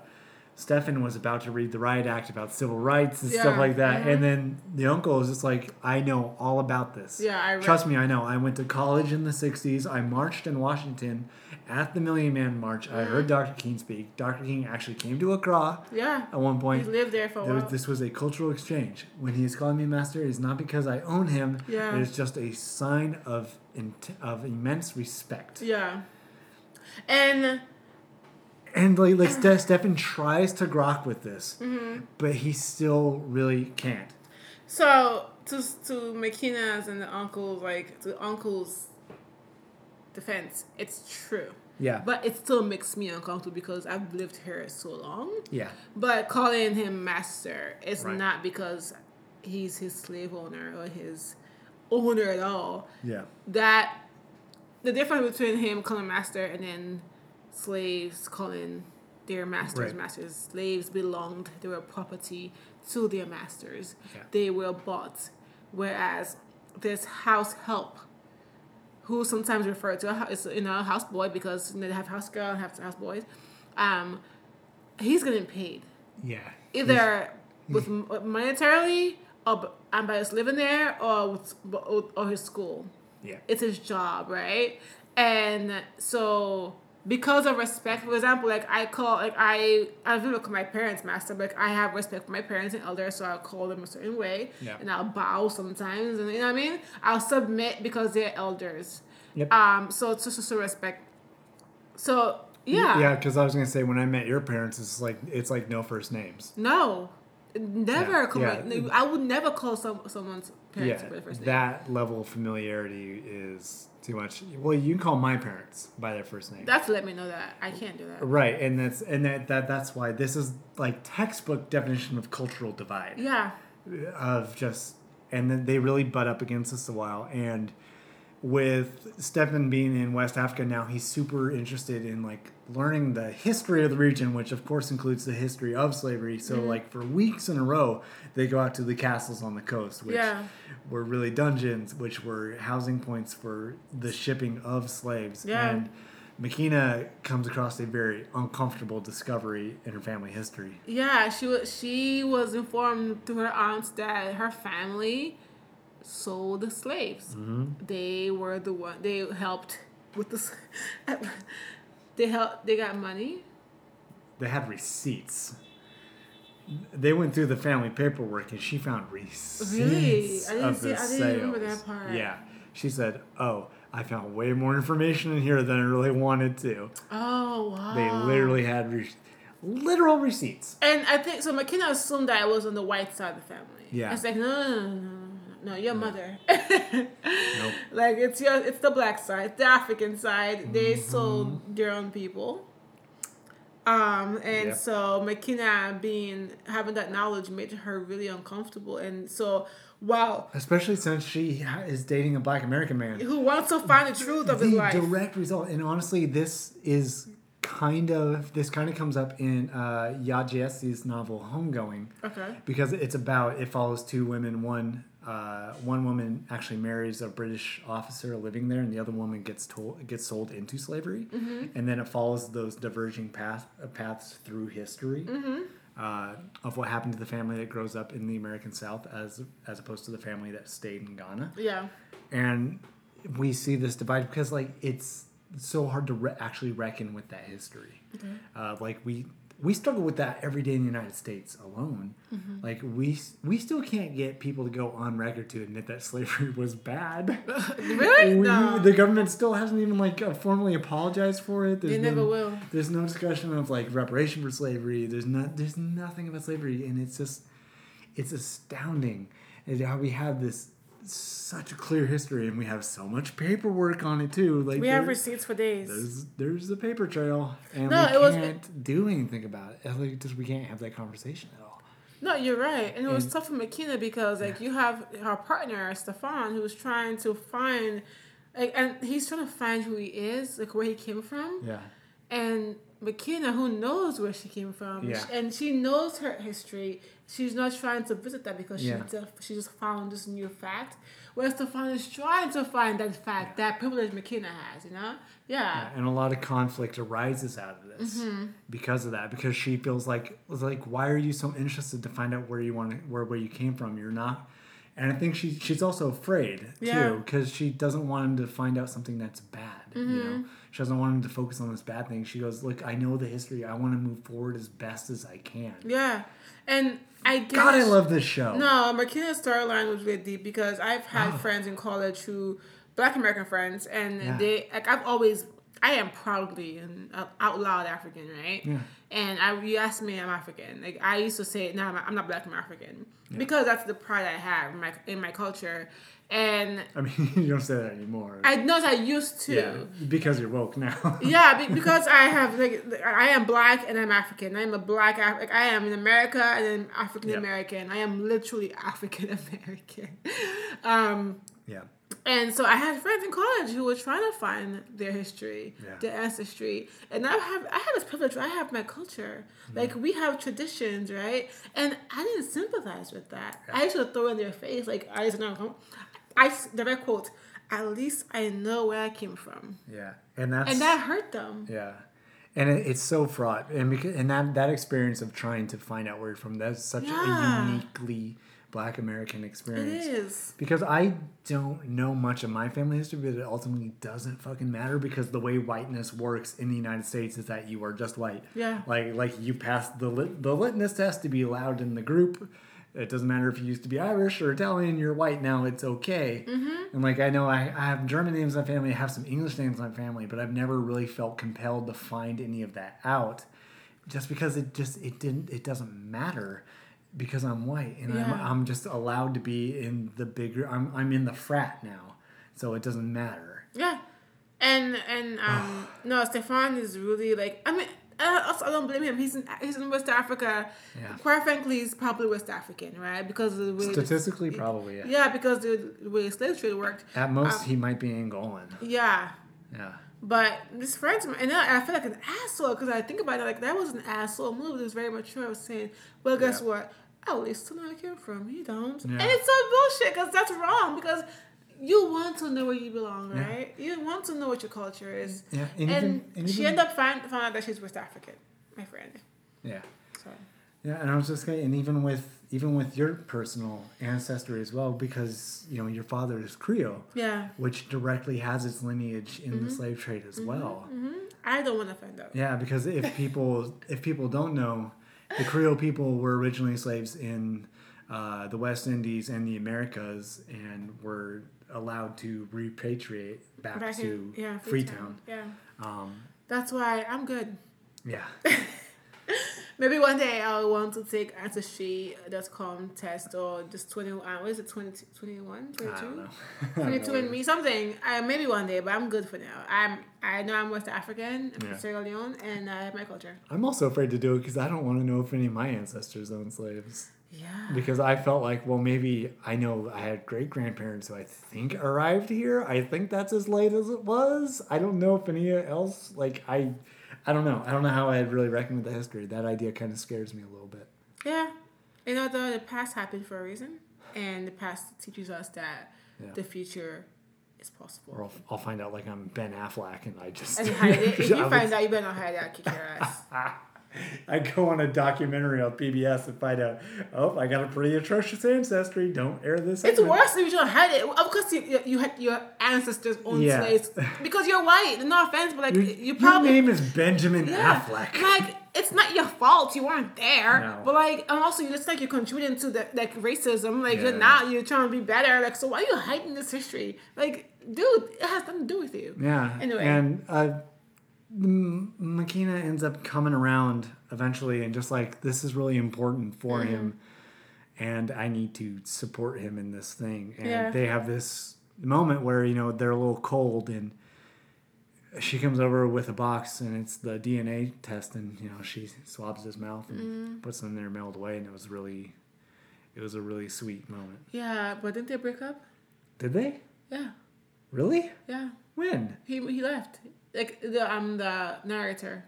B: Stefan was about to read the riot act about civil rights and
C: Yeah,
B: stuff like that,
C: mhm.
B: and then the uncle is just like, I know all about this.
C: Yeah, I read-
B: trust me, I know. I went to college in the '60s. I marched in Washington at the Million Man March. I heard Dr. King speak. Dr. King actually came to Accra
C: Yeah.
B: at one point.
C: He lived there for a
B: There
C: while.
B: this was a cultural exchange. When he is calling me master, it's not because I own him.
C: Yeah.
B: It is just a sign of of immense respect.
C: Yeah. And
B: And like, like Ste- Stefan tries to grok with this,
C: Mm-hmm.
B: but he still really can't.
C: so to to Makena's and the uncle's like the uncle's defense, it's true.
B: Yeah.
C: But it still makes me uncomfortable because I've lived here so long.
B: Yeah.
C: But calling him master is
B: Right.
C: not because he's his slave owner or his owner at all.
B: Yeah.
C: That the difference between him calling master and then slaves calling their masters
B: Right.
C: masters. Slaves belonged, they were property to their masters.
B: Yeah.
C: They were bought. Whereas this house help, who sometimes referred to a, hou- is you know a house boy because you know, they have house girl and have house boys, um, he's getting paid
B: Yeah.
C: either with m- monetarily or and by just living there or with or his school.
B: Yeah.
C: It's his job, right? And so because of respect, for example, like I call like I I've never called my parents master, but like, I have respect for my parents and elders, so I'll call them a certain way.
B: Yeah.
C: And I'll bow sometimes and you know what I mean? I'll submit because they're elders.
B: Yep.
C: Um so it's just a respect. So yeah.
B: Yeah, because I was gonna say when I met your parents, it's like it's like no first names.
C: No, never.
B: Yeah, yeah.
C: I would never call some someone's parents
B: yeah,
C: by their first name.
B: that level of familiarity is too much. Well, you can call my parents by their first name.
C: That's let me know that I can't do that.
B: Right, and that's and that, that that's why this is like textbook definition of cultural divide
C: Yeah,
B: of just and then they really butt up against us a while and with Stefan being in West Africa now he's super interested in like learning the history of the region which of course includes the history of slavery so
C: Mm-hmm.
B: like for weeks in a row they go out to the castles on the coast which
C: Yeah.
B: were really dungeons which were housing points for the shipping of slaves
C: Yeah.
B: and Makena comes across a very uncomfortable discovery in her family history.
C: yeah. She was she was informed through her aunts that her family sold the slaves.
B: Mm-hmm.
C: They were the one. They helped with this. [LAUGHS] they helped. They got money.
B: They had receipts. They went through the family paperwork and she found receipts
C: Really? I didn't
B: of
C: see-
B: the
C: I didn't remember that part.
B: Yeah. She said, "Oh, I found way more information in here than I really wanted to."
C: Oh wow.
B: They literally had re- literal receipts.
C: And I think so. Makena assumed that it was on the white side of the family.
B: Yeah.
C: It's like no, no, no, no, no, no, no your mother. [LAUGHS]
B: Nope.
C: Like it's your, it's the black side, the African side. They
B: Mm-hmm.
C: sold their own people. Um, and
B: Yep.
C: so Makena being having that knowledge made her really uncomfortable. And so, wow,
B: Especially since she is dating a black American man.
C: who wants to find the truth of his life?
B: direct result and honestly this is kind of this kind of comes up in uh Yaa Gyasi's novel homegoing
C: Okay.
B: because it's about it follows two women one uh, one woman actually marries a British officer living there, and the other woman gets told gets sold into slavery, and then it follows those diverging path uh, paths through history uh, of what happened to the family that grows up in the American South as as opposed to the family that stayed in Ghana.
C: Yeah.
B: and we see this divide because like it's so hard to re- actually reckon with that history. Uh, like we we struggle with that every day in the united states alone like we we still can't get people to go on record to admit that slavery [LAUGHS] was bad [LAUGHS]
C: Really?
B: We-
C: no.
B: the government still hasn't even like uh, formally apologized for it there's
C: They never
B: no,
C: will.
B: there's no discussion of like reparation for slavery there's not there's nothing about slavery and it's just it's astounding how we have this such a clear history and we have so much paperwork on it too. Like
C: we have receipts for days.
B: there's there's a paper trail and
C: No,
B: we
C: it
B: can't do anything about it. Like just we can't have that conversation at all.
C: No, you're right, and it was
B: And-
C: tough for Makena because like you have her partner Stefan who's trying to find, like, and he's trying to find who he is, like where he came from,
B: yeah.
C: And Makena, who knows where she came from,
B: Yeah.
C: and she knows her history. She's not trying to visit that because
B: Yeah.
C: she just, she just found this new fact. Whereas Stefan is trying to find that fact, that privilege Makena has. You know, yeah,
B: and a lot of conflict arises out of this
C: Mm-hmm.
B: because of that because she feels like was like why are you so interested to find out where you want to where where you came from you're not and i think she she's also afraid
C: Mm-hmm.
B: too because she doesn't want him to find out something that's bad you know she doesn't want him to focus on this bad thing she goes look i know the history i want to move forward as best as i can
C: yeah, and I guess
B: god i love this show
C: No, Makena's storyline was really deep because I've had
B: Oh.
C: friends in college who, Black American friends, and
B: Yeah.
C: they like I've always I am proudly and uh, out loud African, right?
B: Yeah.
C: And I you asked me, I'm African. Like I used to say, no, I'm not, I'm not Black, I'm African, because that's the pride I have in my in my culture, and
B: i mean [LAUGHS] you don't say that anymore
C: I know that I used to.
B: yeah because you're woke now [LAUGHS]
C: Yeah, be- because I have like I am black and I'm African. I am a black Af- like I am in America and I'm African American. I am literally [LAUGHS] African American. um,
B: yeah
C: and so I had friends in college who were trying to find their history,
B: Yeah.
C: their ancestry, and I have I have this privilege. where I have my culture.
B: Mm-hmm.
C: Like we have traditions, right? And I didn't sympathize with that. I used to throw in their face like I just know. I direct quote. At least I know where I came from,
B: yeah and that's
C: and that hurt them.
B: Yeah, and it, it's so fraught, and because and that that experience of trying to find out where you're from that's such
C: Yeah.
B: a uniquely Black American experience.
C: is.
B: Because I don't know much of my family history, but it ultimately doesn't fucking matter because the way whiteness works in the United States is that you are just white.
C: Yeah.
B: Like like you pass the lit, the litness test to be allowed in the group. It doesn't matter if you used to be Irish or Italian, you're white now, it's okay.
C: Mm-hmm.
B: And like I know I, I have German names in my family, I have some English names in my family, but I've never really felt compelled to find any of that out. Just because it just it didn't it doesn't matter because I'm white and
C: Yeah.
B: I'm I'm just allowed to be in the bigger I'm I'm in the frat now. So it doesn't matter.
C: Yeah, and and um [SIGHS] no, Stefan is really like I mean. Uh, also, I don't blame him. He's in he's in West Africa.
B: Yeah.
C: Quite frankly, he's probably West African, right? Because of the way
B: Statistically probably yeah.
C: yeah, because the, the way slave trade worked.
B: At most
C: Um,
B: he might be Angolan.
C: Yeah,
B: Yeah.
C: but this friend, and I, I feel like an asshole because I think about it like that was an asshole move. It was very mature. I was saying, well, guess
B: Yeah.
C: what? At least to know where I came from. You don't,
B: Yeah.
C: and it's so bullshit because that's wrong because. You want to know where you belong,
B: Yeah.
C: right? You want to know what your culture is.
B: Yeah,
C: And,
B: and even- and
C: she
B: even-
C: ended up find, found out that she's West African, my friend.
B: Yeah.
C: So
B: Yeah, and I was just going and even with even with your personal ancestry as well, because you know your father is Creole,
C: yeah,
B: which directly has its lineage in
C: Mm-hmm.
B: the slave trade as well.
C: I don't want to find out.
B: Yeah, because if [LAUGHS] people if people don't know, the Creole people were originally slaves in uh, the West Indies and the Americas, and were allowed to repatriate back,
C: Back
B: to
C: in, yeah,
B: Freetown.
C: Yeah,
B: Um,
C: that's why I'm good.
B: yeah, [LAUGHS]
C: Maybe one day I'll want to take ancestry.com test or just 20, uh, what is it, 20, 21,
B: I
C: 22?
B: don't know. [LAUGHS]
C: 22 and me, something. Uh, maybe one day, but I'm good for now. I'm, I know I'm West African, I'm
B: Yeah.
C: Sierra Leone, and I have my culture.
B: I'm also afraid to do it because I don't want to know if any of my ancestors owned slaves.
C: Yeah.
B: because I felt like, well, maybe I know I had great grandparents who I think arrived here. I think that's as late as it was. I don't know if any else, like, I, I don't know. I don't know how I'd really reckon with the history. That idea kind of scares me a little bit.
C: Yeah. You know, the, the past happened for a reason, and the past teaches us that
B: Yeah.
C: the future is possible.
B: Or I'll, I'll find out like I'm Ben Affleck and I just.
C: And hide it. [LAUGHS] If you find out, you better not hide it. I'll kick your ass. [LAUGHS] [LAUGHS]
B: I go on a documentary on PBS and find out, oh, I got a pretty atrocious ancestry. Don't air this.
C: It's
B: segment."
C: worse if you don't hide it. Of course, you, you, you had your ancestors owned
B: Yeah.
C: slaves [LAUGHS] because you're white. No offense, but like
B: Your,
C: you
B: your name is Benjamin
C: yeah.
B: Affleck.
C: Like it's not your fault you weren't there,
B: No.
C: but like and also it's like you're contributing to the like racism. Like
B: Yeah.
C: you're not. You're trying to be better. Like so, why are you hiding this history? Like, dude, it has nothing to do with you.
B: Yeah.
C: Anyway.
B: And uh, Makena ends up coming around eventually and just like, this is really important for
C: Mm-hmm.
B: him. And I need to support him in this thing. And
C: Yeah.
B: they have this moment where, you know, they're a little cold and she comes over with a box and it's the DNA test and, you know, she swabs his mouth and
C: Mm-hmm.
B: puts it in there, mailed away. And it was really, it was a really sweet moment.
C: Yeah, but didn't they break up?
B: Did they?
C: Yeah,
B: Really?
C: yeah.
B: When?
C: He he left. Like the um the narrator.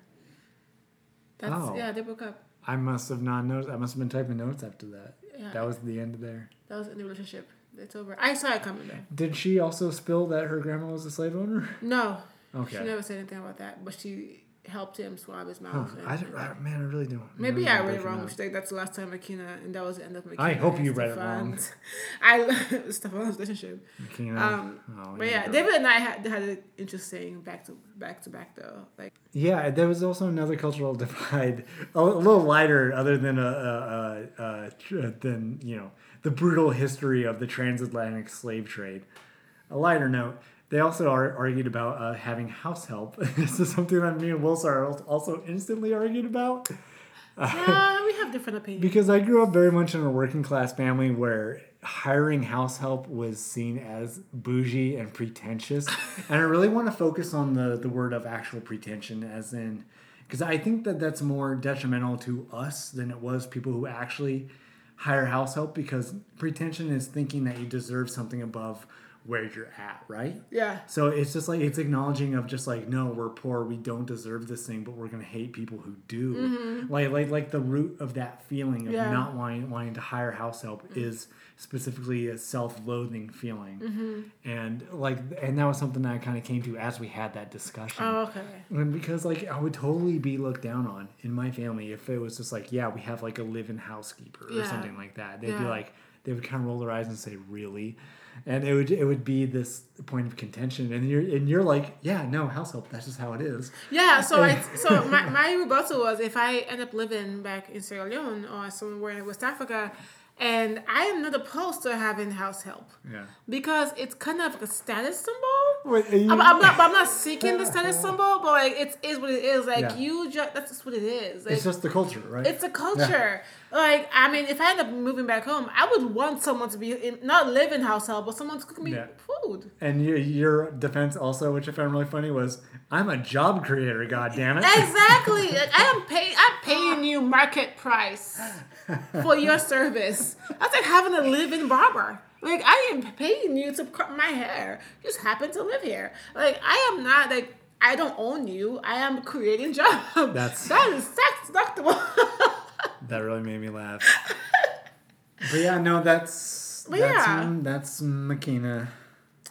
C: That's
B: Oh.
C: yeah, they broke up.
B: I must have not noticed. I must have been typing notes after that.
C: Yeah.
B: That was the end of there.
C: That was in the relationship. It's over. I saw it coming though.
B: Did she also spill that her grandma was a slave owner?
C: No,
B: Okay.
C: she never said anything about that, but she helped him swab his mouth. and-
B: I, I- man, I really don't.
C: Maybe I read it wrong. like, that's the last time Makena, and that was the end of Makena.
B: I hope you read it
C: Stefan's- [LAUGHS] I [LAUGHS] Stefan's relationship.
B: Keenan.
C: Um,
B: Oh,
C: but yeah. David and I had, had an interesting back to back to back though. Like,
B: Yeah, there was also another cultural [LAUGHS] divide, a, a little lighter, other than a, a, a, a tr- uh, than you know the brutal history of the transatlantic slave trade. A lighter note. They also are argued about uh, having house help. [LAUGHS] this is something that me and Wilson are also instantly argued about.
C: yeah, [LAUGHS] we have different opinions.
B: Because I grew up very much in a working class family where hiring house help was seen as bougie and pretentious. [LAUGHS] and I really want to focus on the, the word of actual pretension, as in, because I think that that's more detrimental to us than it was people who actually hire house help, because pretension is thinking that you deserve something above where you're at, right?
C: Yeah,
B: So it's just like it's acknowledging of just like no, we're poor, we don't deserve this thing, but we're gonna hate people who do. Like like like the root of that feeling of
C: Mm-hmm. Yeah.
B: not wanting wanting to hire house help is specifically a self-loathing feeling,
C: Mm-hmm.
B: and like and that was something that I kind of came to as we had that discussion.
C: Oh, okay.
B: And because like I would totally be looked down on in my family if it was just like yeah we have like a live-in housekeeper or something like that. They'd be like they would kind of roll their eyes and say really, and it would it would be this point of contention and you're and you're like yeah no house help that's just how it is.
C: Yeah, so it's, [LAUGHS] so my, my rebuttal was if I end up living back in Sierra Leone or somewhere in West Africa, and I am not opposed to having house help
B: Yeah.
C: because it's kind of like a status symbol.
B: Wait, you-
C: I'm, I'm not, I'm not seeking the [LAUGHS] status symbol, but like it is what it is. Like
B: Yeah.
C: you just that's just what it is. Like,
B: It's just the culture, right?
C: It's a culture. Like, I mean, if I end up moving back home, I would want someone to be in, not live in house help, but someone to cook me
B: Yeah.
C: food.
B: and your, your defense also, which I found really funny, was I'm a job creator. God damn it!
C: Exactly. [LAUGHS] like, I am paying. I'm paying you market price for your service. That's like having a live-in barber. Like I am paying you to cut my hair. You just happen to live here. Like I am not like. I don't own you. I am creating jobs.
B: That's-
C: that is tax deductible. [LAUGHS]
B: That really made me laugh. [LAUGHS] but yeah, no, that's
C: But
B: that's
C: yeah.
B: mm, that's Makena.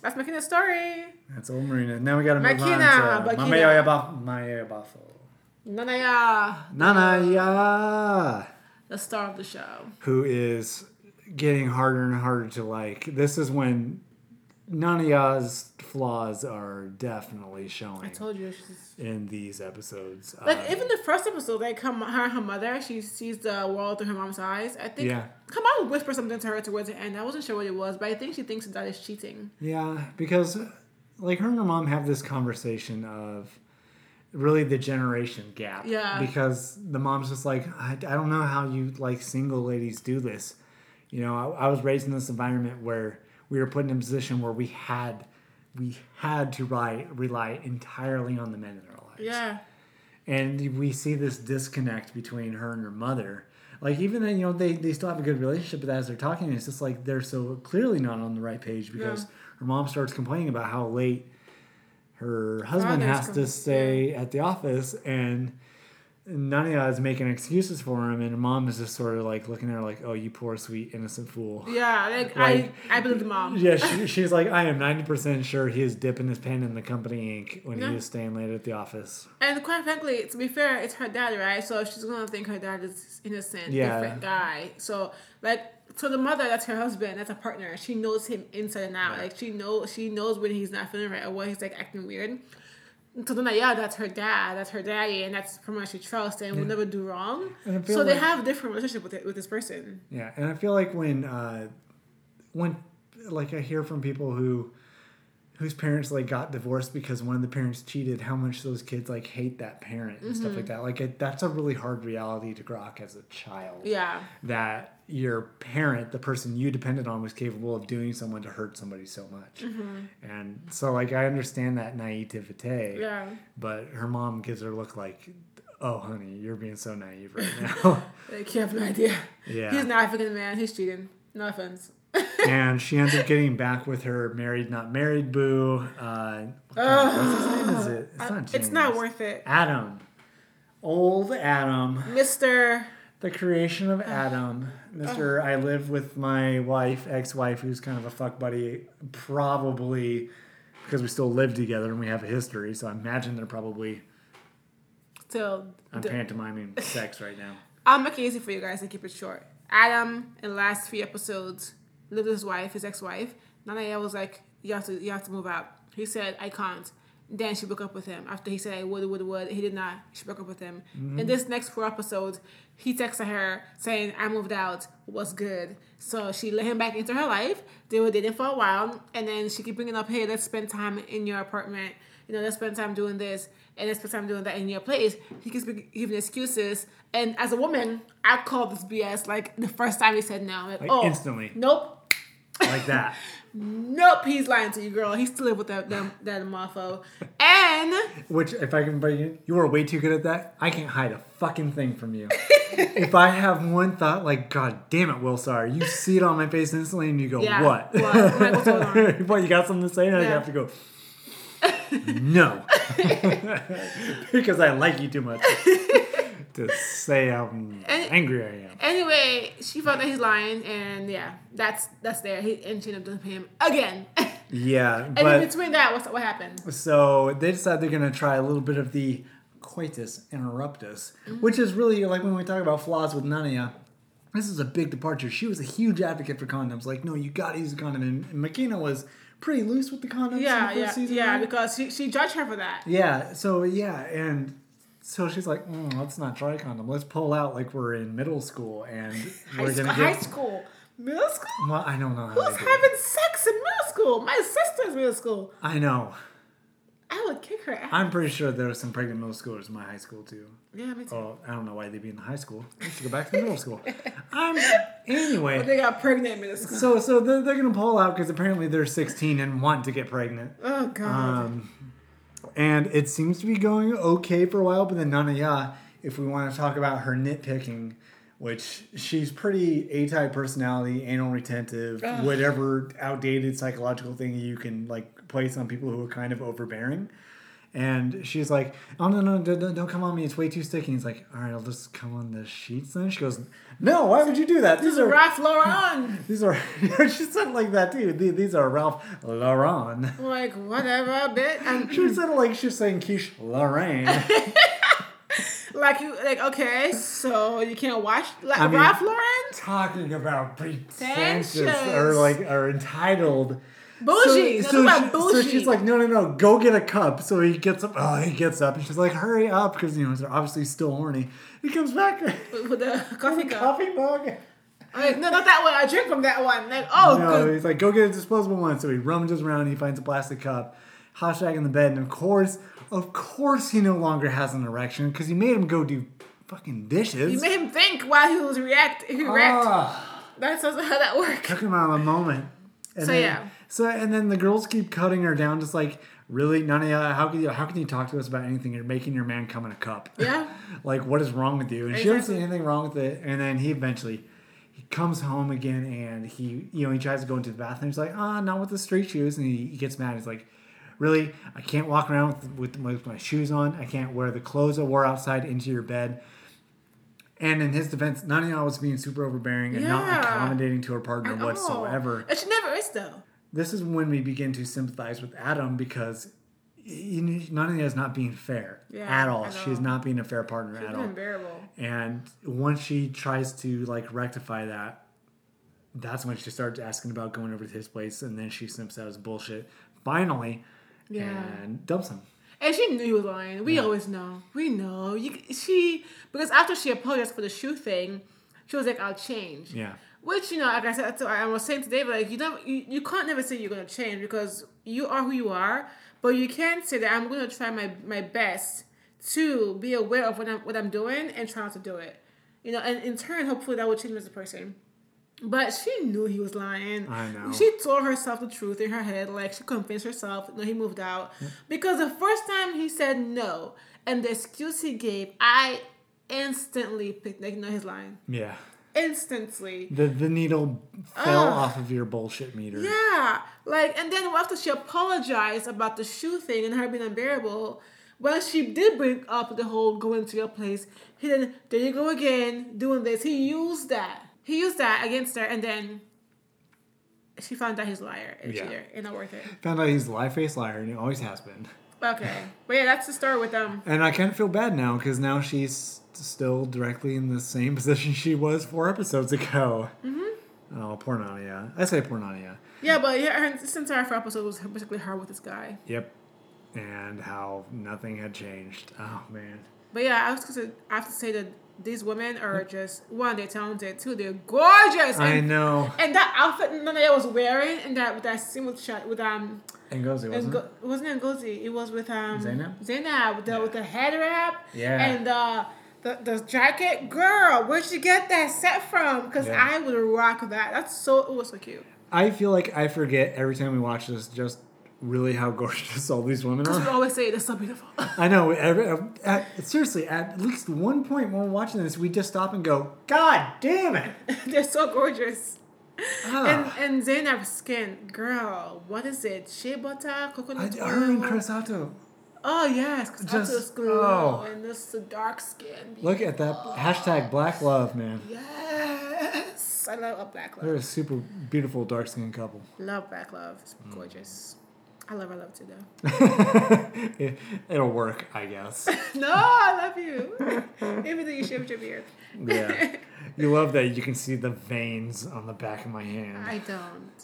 C: That's making a story.
B: That's old Marina. Now we got to move
C: Makena,
B: on to
C: Makena.
B: Mamaya Baf- Maya Bafo.
C: Nana Yaa,
B: Nanaya,
C: the star of the show.
B: who is getting harder and harder to like. This is when Nana Yaa's flaws are definitely showing
C: I told you she's
B: in these episodes.
C: like
B: Uh,
C: even the first episode, like her, her, her mother, she sees the world through her mom's eyes. I think.
B: Yeah.
C: Come on, whisper something to her towards the end. I wasn't sure what it was, but I think she thinks that is cheating.
B: Yeah, because like her and her mom have this conversation of really the generation gap.
C: Yeah.
B: Because the mom's just like, I, I don't know how you like single ladies do this. You know, I, I was raised in this environment where we were put in a position where we had we had to rely rely entirely on the men in our lives.
C: Yeah.
B: And we see this disconnect between her and her mother. Like even then, you know, they, they still have a good relationship, but as they're talking, it's just like they're so clearly not on the right page because
C: Yeah.
B: her mom starts complaining about how late her husband
C: Father's
B: has to stay at the office and Nana Yaa is making excuses for him and mom is just sort of like looking at her like, Oh, you poor sweet innocent fool.
C: Yeah. Like,
B: Like-
C: I, I believe the mom.
B: Yeah, she, she's like, I am ninety percent sure he is dipping his pen in the company ink when
C: Yeah.
B: he is staying late at the office.
C: And quite frankly, to be fair, it's her dad, right? So she's gonna think her dad is innocent,
B: Yeah.
C: different guy. So like, so the mother, that's her husband, that's a partner. She knows him inside and out.
B: Right.
C: Like she knows, she knows when he's not feeling right or when he's like acting weird. So then, like, yeah, that's her dad, that's her daddy, and that's someone she trusts and will never do wrong.
B: And I feel
C: So they have a different relationship with it, with this person.
B: Yeah, and I feel like when uh, when like I hear from people who whose parents like got divorced because one of the parents cheated, how much those kids like hate that parent and stuff like that. Like it, that's a really hard reality to grok as a child.
C: Yeah.
B: That your parent, the person you depended on, was capable of doing someone to hurt somebody so much. And so like I understand that naivete.
C: Yeah.
B: But her mom gives her a look like, "Oh, honey, you're being so naive right [LAUGHS] now."
C: Like you have no idea.
B: Yeah.
C: He's an African man. He's cheating. No offense. [LAUGHS]
B: and she ends up getting back with her married, not married boo. Uh, what's his name? Is it? It's not.
C: It's not worth it.
B: Adam. Old Adam,
C: Mr.
B: the creation of Adam, Mister. Oh. I live with my wife, ex-wife, who's kind of a fuck buddy. Probably because we still live together and we have a history. So I imagine they're probably
C: Still,
B: I'm
C: d-
B: pantomiming sex right now. [LAUGHS]
C: I'll make it easy for you guys to keep it short. Adam, in the last three episodes, lived with his wife, his ex-wife. Nana was like, "You have to, you have to move out." He said, "I can't." Then she broke up with him after he said, "I would, would, would." He did not. She broke up with him. Mm-hmm. In this next four episodes, he texted her saying, "I moved out. What's good?" So she let him back into her life. They were dating for a while, and then she keep bringing up, "Hey, let's spend time in your apartment. You know, let's spend time doing this." And let's spend time doing that in your place. He keeps giving excuses. And as a woman, I called this BS like the first time he said no. Like,
B: Like,
C: oh,
B: instantly.
C: Nope.
B: Like that. [LAUGHS]
C: Nope, he's lying to you, girl. He still live with that that, that mofo. And
B: Which, if I can break it, you are way too good at that. I can't hide a fucking thing from you. [LAUGHS] if I have one thought, like, God damn it, Wilsar, you see it on my face instantly and you go,
C: Yeah,
B: what?
C: what? Like, what's going on? [LAUGHS]
B: what, you got something to say? And I have to go, no. [LAUGHS] [LAUGHS] because I like you too much [LAUGHS] to say how angry I am.
C: anyway, she found that he's lying, and yeah, that's that's there. He and she ended up dumping him again.
B: Yeah,
C: and in between that, what's what happened?
B: so they decide they're going to try a little bit of the coitus interruptus, mm. which is really like when we talk about flaws with Nana Yaa. This is a big departure. She was a huge advocate for condoms. Like, no, you got to use a condom. And, and Makena was pretty loose with the condoms.
C: Yeah,
B: the
C: yeah,
B: season,
C: yeah.
B: right?
C: Because she she judged her for that.
B: Yeah. So yeah, and so she's like, mm, let's not try a condom. Let's pull out like we're in middle school and [LAUGHS] we're gonna
C: high
B: get.
C: school, middle school.
B: Well, I don't know how
C: Who's
B: they do it.
C: having sex in middle school? My sister's middle school.
B: I know.
C: I would kick her ass.
B: I'm pretty sure there were some pregnant middle schoolers in my high school too.
C: yeah, me too.
B: Oh, I don't know why they'd be in the high school. They should go back to the middle school. [LAUGHS] I'm anyway.
C: They got pregnant in middle school.
B: So so they're, they're gonna pull out because apparently they're 16 and want to get pregnant.
C: oh god.
B: Um, and it seems to be going okay for a while, but then Nana Yaa, if we want to talk about her nitpicking, which she's pretty A-type personality, anal retentive,
C: Ugh.
B: whatever outdated psychological thing you can like place on people who are kind of overbearing. And she's like, "Oh no, no, don't, don't- come on me! It's way too sticky." He's like, "All right, I'll just come on the sheets." Then she goes, "No, why would you do that? These are
C: Ralph Lauren. [LAUGHS]
B: these are." [LAUGHS] she said like that too. These these are Ralph Lauren.
C: Like whatever, bit. [LAUGHS] And
B: She said it like she's saying quiche Lorraine.
C: like you, like okay, so you can't watch like
B: I mean-
C: Ralph Lauren.
B: Talking about pretentious
C: Pretentious.
B: or like or entitled.
C: Bougie.
B: So,
C: So,
B: so,
C: about
B: she-
C: bougie.
B: so she's like, no, no, no, go get a cup. So he gets up. Oh, he gets up, and she's like, hurry up, because you know they're obviously still horny. He comes back [LAUGHS] with
C: with the coffee
B: a
C: cup.
B: coffee mug.
C: Like, no, not that one. I drink from that one. Like, oh,
B: no,
C: good.
B: he's like, go get a disposable one. So he rummages around and he finds a plastic cup. Hashag in the bed, and of course, of course, he no longer has an erection because he made him go do fucking dishes.
C: You made him think while he was react. He react.
B: Ah.
C: That's how that works.
B: took him out of the moment. And
C: So,
B: then,
C: yeah.
B: So and then the girls keep cutting her down, just like really, none of you. How can you? How can you talk to us about anything? You're making your man come in a cup. [LAUGHS]
C: Yeah.
B: like what is wrong with you? And she doesn't see anything wrong with it. And then he eventually. He comes home again and he, you know, he tries to go into the bathroom. He's like, ah, not with the street shoes. And he, he gets mad. He's like, really? I can't walk around with, with, with my shoes on. I can't wear the clothes I wore outside into your bed. And in his defense, Nana Yaa was being super overbearing and not accommodating to her partner
C: Oh.
B: whatsoever.
C: And she never is though.
B: This is when we begin to sympathize with Adam because you Nana Yaa is not being fair
C: Yeah,
B: at all.
C: at
B: She's
C: all.
B: not being a fair partner
C: It's
B: at all.
C: unbearable.
B: And once she tries to like rectify that, that's when she starts asking about going over to his place, and then she simps out his bullshit finally,
C: Yeah.
B: and dumps him.
C: And she knew he was lying. We always know. We know. You, she because after she apologized for the shoe thing, she was like, "I'll change."
B: Yeah.
C: Which you know, like I said, I was saying today, but like you don't, you, you can't never say you're gonna change because you are who you are. But you can say that I'm gonna try my my best to be aware of what I'm what I'm doing and try not to do it. You know, and in turn, hopefully that will change me as a person. But she knew he was lying.
B: I know.
C: She told herself the truth in her head. Like she convinced herself. No, he moved out because the first time he said no, and the excuse he gave, I instantly picked like no, he's lying.
B: Yeah.
C: Instantly.
B: The the needle fell
C: Ugh.
B: off of your bullshit meter.
C: Yeah, like, and then after she apologized about the shoe thing and her being unbearable, when she did bring up the whole going to your place, he then there you go again doing this. He used that. He used that against her, and then she found out he's a liar and
B: Yeah.
C: cheater, and not worth it.
B: Found out he's a lie face liar, and he always has been.
C: Okay, but yeah, that's the story with them.
B: And I kind of feel bad now because now she's still directly in the same [LAUGHS] position she was four episodes ago. Mm-hmm. Oh, poor Nadia. I say poor Nadia.
C: Yeah, but yeah, her, this entire four episode was basically her with this guy.
B: Yep. And how nothing had changed. Oh, man.
C: But yeah, I was gonna, I have to say that these women are just one, they're talented, two, they're gorgeous.
B: I
C: And,
B: know.
C: and that outfit Nadia was wearing, and that with that scene with shot with um,
B: And goes, it
C: it,
B: wasn't
C: go, it wasn't Ngozi, it was with um
B: Zainab?
C: Zainab with the with the head wrap.
B: Yeah.
C: And uh, the the jacket, girl, where'd you get that set from? Because
B: Yeah.
C: I would rock that. That's so it was so cute.
B: I feel like I forget every time we watch this just really how gorgeous all these women
C: Because we always say they're so beautiful. [LAUGHS]
B: I know. Every, at, seriously, at least one point when we're watching this, we just stop and go, God damn it. [LAUGHS]
C: they're so gorgeous.
B: Ah.
C: And and Zainab's skin, girl, what is it? Shea butter, coconut oil.
B: her and Chris Attoh.
C: Oh yes,
B: Just- oh.
C: and this the dark skin.
B: Look at that hashtag black love, man.
C: Yes, I love a black love.
B: They're a super beautiful dark skinned couple.
C: Love black love. It's
B: Mm.
C: I love her love too though. [LAUGHS]
B: it, it'll work, I guess. [LAUGHS]
C: no, I love you. Even though you shaved your beard.
B: Yeah. [LAUGHS] You love that you can see the veins on the back of my hand.
C: I don't.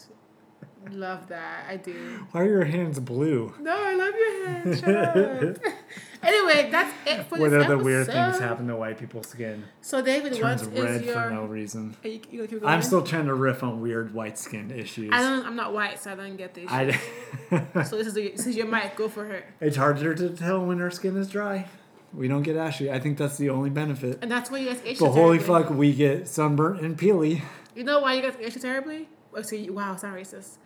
C: Love that. I do.
B: Why are your hands blue?
C: No, I love your hands. Shut up. [LAUGHS] anyway, that's it for
B: What
C: this
B: other weird things happen to white people's skin?
C: So David, what
B: Turns
C: is
B: red
C: your?
B: for no reason.
C: Are you, you gonna
B: I'm still trying to riff on weird white skin issues.
C: I don't. I'm not white, so I don't get this.
B: I, [LAUGHS]
C: so this is the, this is your mic. Go for her.
B: it's harder to tell when our skin is dry. We don't get ashy. I think that's the only benefit.
C: And that's why you guys age
B: But
C: so
B: holy
C: terribly.
B: fuck, we get sunburnt and peely.
C: You know why you guys so terribly? You, wow, sound racist.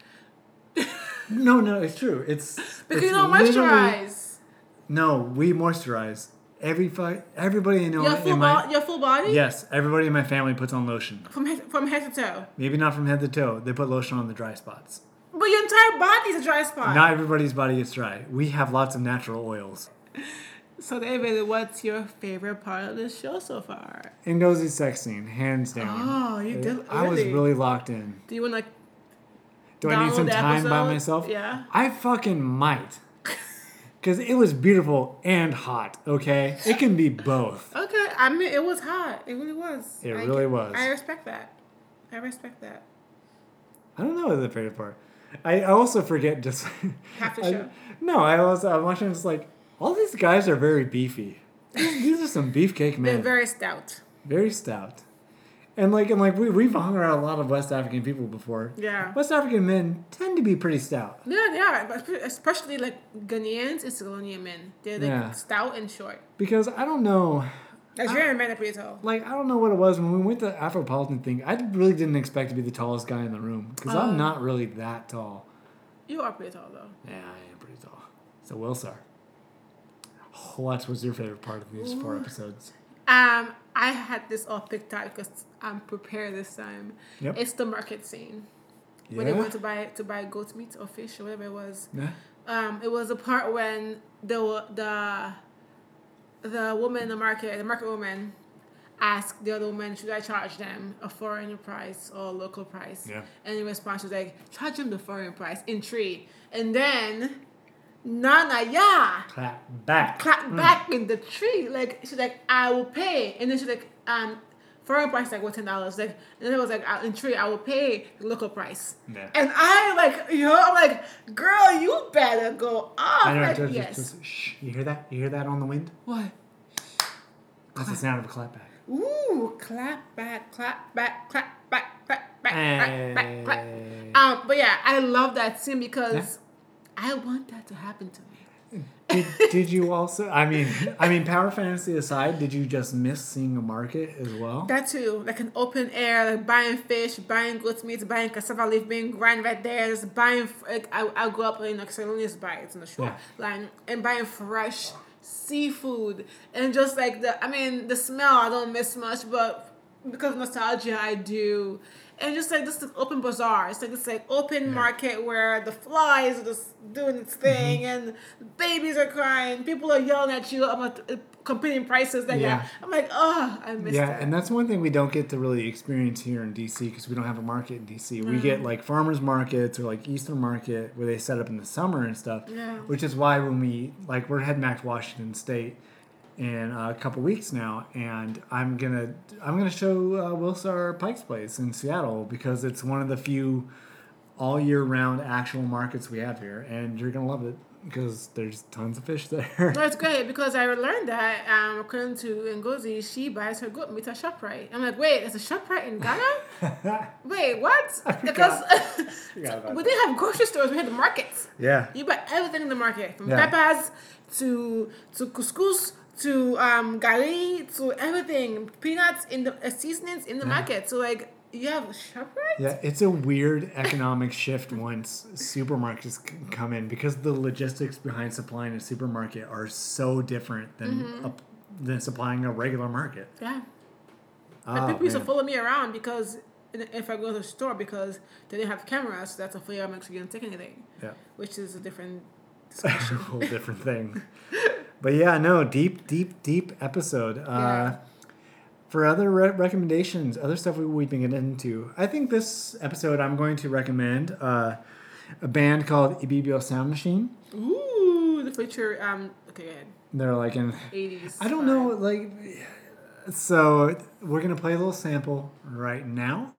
C: [LAUGHS]
B: No, no, it's true. It's
C: Because
B: it's
C: you don't moisturize.
B: No, we moisturize. Every fi- everybody I know
C: Your full,
B: in my
C: bo- your full body?
B: yes, everybody in my family puts on lotion.
C: From head, from head to toe.
B: Maybe not from head to toe. They put lotion on the dry spots.
C: But your entire body's a dry spot.
B: Not everybody's body gets dry. We have lots of natural oils.
C: So David, what's your favorite part of this show so far?
B: Ngozi's sex scene, hands down.
C: Oh, you did
B: I was
C: really?
B: really locked in.
C: Do you want to
B: Do I need some time by myself?
C: Yeah.
B: I fucking might. Because it was beautiful and hot, okay? It can be both.
C: Okay, I mean it was hot. It really was.
B: It
C: I-
B: really was.
C: I respect that. I respect that.
B: I don't know what the favorite part. I, I also forget just. [LAUGHS]
C: Half the
B: I-
C: show.
B: no, I was I'm watching. It's like all these guys are very beefy. These are some beefcake
C: They're
B: men.
C: very stout.
B: very stout. And like and like we we've hung around a lot of West African people before.
C: Yeah.
B: West African men tend to be pretty stout.
C: Yeah. But especially like Ghanaians and Sicilian men. They're like
B: Yeah.
C: stout and short.
B: Because I don't know.
C: Nigerian men are pretty tall.
B: Like I don't know what it was when we went to the Afropolitan thing. I really didn't expect to be the tallest guy in the room because
C: Uh.
B: I'm not really that tall.
C: You are pretty tall though.
B: Yeah, I am pretty tall. So Will, Wilsar. What was your favorite part of these four episodes?
C: Um, I had this all picked out because I'm prepared this time.
B: Yep.
C: It's the market scene
B: Yeah.
C: when they went to buy to buy goat meat or fish or whatever it was.
B: yeah.
C: Um, it was a part when the the the woman in the market, the market woman, asked the other woman, "Should I charge them a foreign price or a local price?"
B: Yeah.
C: And in response, she was like, "Charge them the foreign price in Twi." And then Nana, yeah,
B: Clap back.
C: Clap back in the Twi. Like she's like, "I will pay," and then she's like, "Um." Foreign price like what ten dollars like and it was like "I- in Twi I will pay the local price
B: Yeah.
C: and I like you know I'm like girl you better go off
B: I know.
C: like,
B: just,
C: yes
B: just, shh. You hear that? You hear that on the wind?
C: what
B: That's the sound of a clap back.
C: Ooh, clap back, clap back, clap back, clap back, clap back, clap.
B: Hey.
C: Um, but yeah, I love that scene because I want that to happen to me.
B: Did, did you also? I mean, I mean, power fantasy aside, did you just miss seeing a market as well?
C: That too, like an open air, like buying fish, buying goat meat, buying cassava leaf being grind right there, just buying. Like I, I grew up in like Salonius buy it's in the shore
B: Yeah.
C: like and buying fresh seafood and just like the. I mean, the smell I don't miss much, but because of nostalgia, I do. And just like this like open bazaar, it's like this like open market where the flies are just doing its thing,
B: Mm-hmm.
C: and babies are crying, people are yelling at you about uh, competing prices. That
B: Yeah.
C: yeah. I'm like, oh, I missed
B: Yeah,
C: that.
B: and that's one thing we don't get to really experience here in DC because we don't have a market in DC. We get like farmers markets or like Eastern market where they set up in the summer and stuff.
C: Yeah.
B: Which is why when we like we're heading back to Washington State in a couple weeks now, and I'm gonna I'm gonna show uh, Wilsar Pike's Place in Seattle because it's one of the few all year round actual markets we have here, and you're gonna love it because there's tons of fish [LAUGHS] there.
C: It's great because I learned that um, according to Ngozi, she buys her goat meat at ShopRite. I'm like, wait, there's a ShopRite in Ghana? [LAUGHS] wait, what? Because [LAUGHS] we didn't have grocery stores, we had the markets.
B: yeah.
C: You buy everything in the market, from
B: Yeah.
C: peppers to to couscous to um gari to everything, peanuts in the uh, seasonings in the market. So like you have ShopRite.
B: Yeah, it's a weird economic shift once supermarkets come in because the logistics behind supplying a supermarket are so different than
C: Mm-hmm.
B: a, than supplying a regular market.
C: Yeah.
B: Oh,
C: And people used to follow me around because if I go to the store because they didn't have cameras, so that's a flea I'm actually gonna take anything,
B: Yeah,
C: which is a different. [LAUGHS]
B: a whole different thing. [LAUGHS] But yeah, no, deep, deep, deep episode. Uh, For other re- recommendations, other stuff we, we've been getting into, I think this episode I'm going to recommend uh, a band called Ibibio Sound Machine.
C: Ooh, the future. Um. Okay, go ahead.
B: They're like in
C: 80s.
B: I don't know, like, so we're gonna play a little sample right now.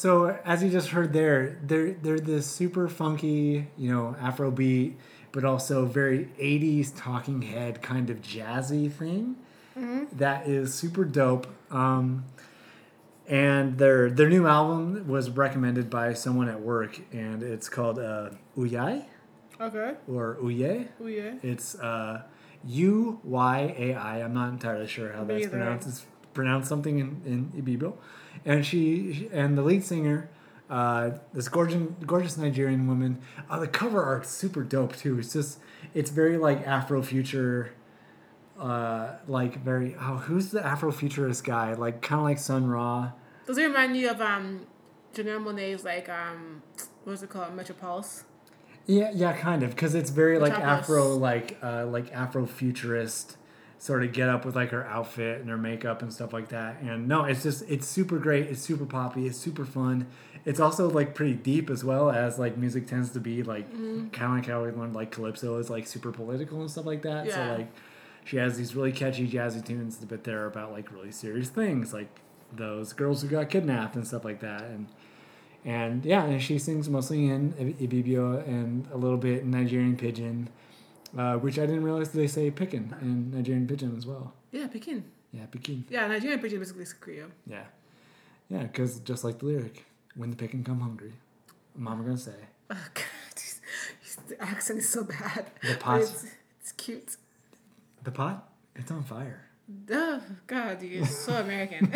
B: So as you just heard there, they're they're this super funky, you know, Afrobeat, but also very '80s talking head kind of jazzy thing that is super dope. Um, and their their new album was recommended by someone at work, and it's called uh, Uyai
C: Okay.
B: or Uye.
C: Yeah.
B: It's uh, U Y A I. I'm not entirely sure how
C: Me
B: that's pronounced. It's pronounced something in, in Ibibio. And she, and the lead singer, uh, this gorgeous gorgeous Nigerian woman. Uh, the cover art's super dope too. It's just it's very like Afrofuture. Uh, like very oh who's the Afrofuturist guy like kind of like Sun Ra
C: Does it remind you of um, Janelle Monae's like um, what's it called, Metropolis?
B: Yeah, yeah, kind of, because it's very like Afro, like uh, like Afro futurist sort of get up with like her outfit and her makeup and stuff like that. And no, it's just it's super great. It's super poppy. It's super fun. It's also like pretty deep as well as like music tends to be like
C: Mm-hmm.
B: kind of like how we learned like calypso is like super political and stuff like that.
C: Yeah.
B: So like she has these really catchy jazzy tunes, but they're about like really serious things like those girls who got kidnapped and stuff like that. And and yeah, and she sings mostly in Ibibio and a little bit in Nigerian pidgin, uh, which I didn't realize they say pickin in Nigerian pidgin as well.
C: Yeah, Pekin.
B: Yeah, pickin.
C: Yeah, Nigerian pidgin basically is Creole.
B: Yeah, yeah, because just like the lyric, when the pickin come hungry, mama gonna say.
C: Oh God, [LAUGHS] the accent is so bad.
B: The pot-
C: It's, it's cute.
B: The pot, it's on fire.
C: Oh God, you're so American.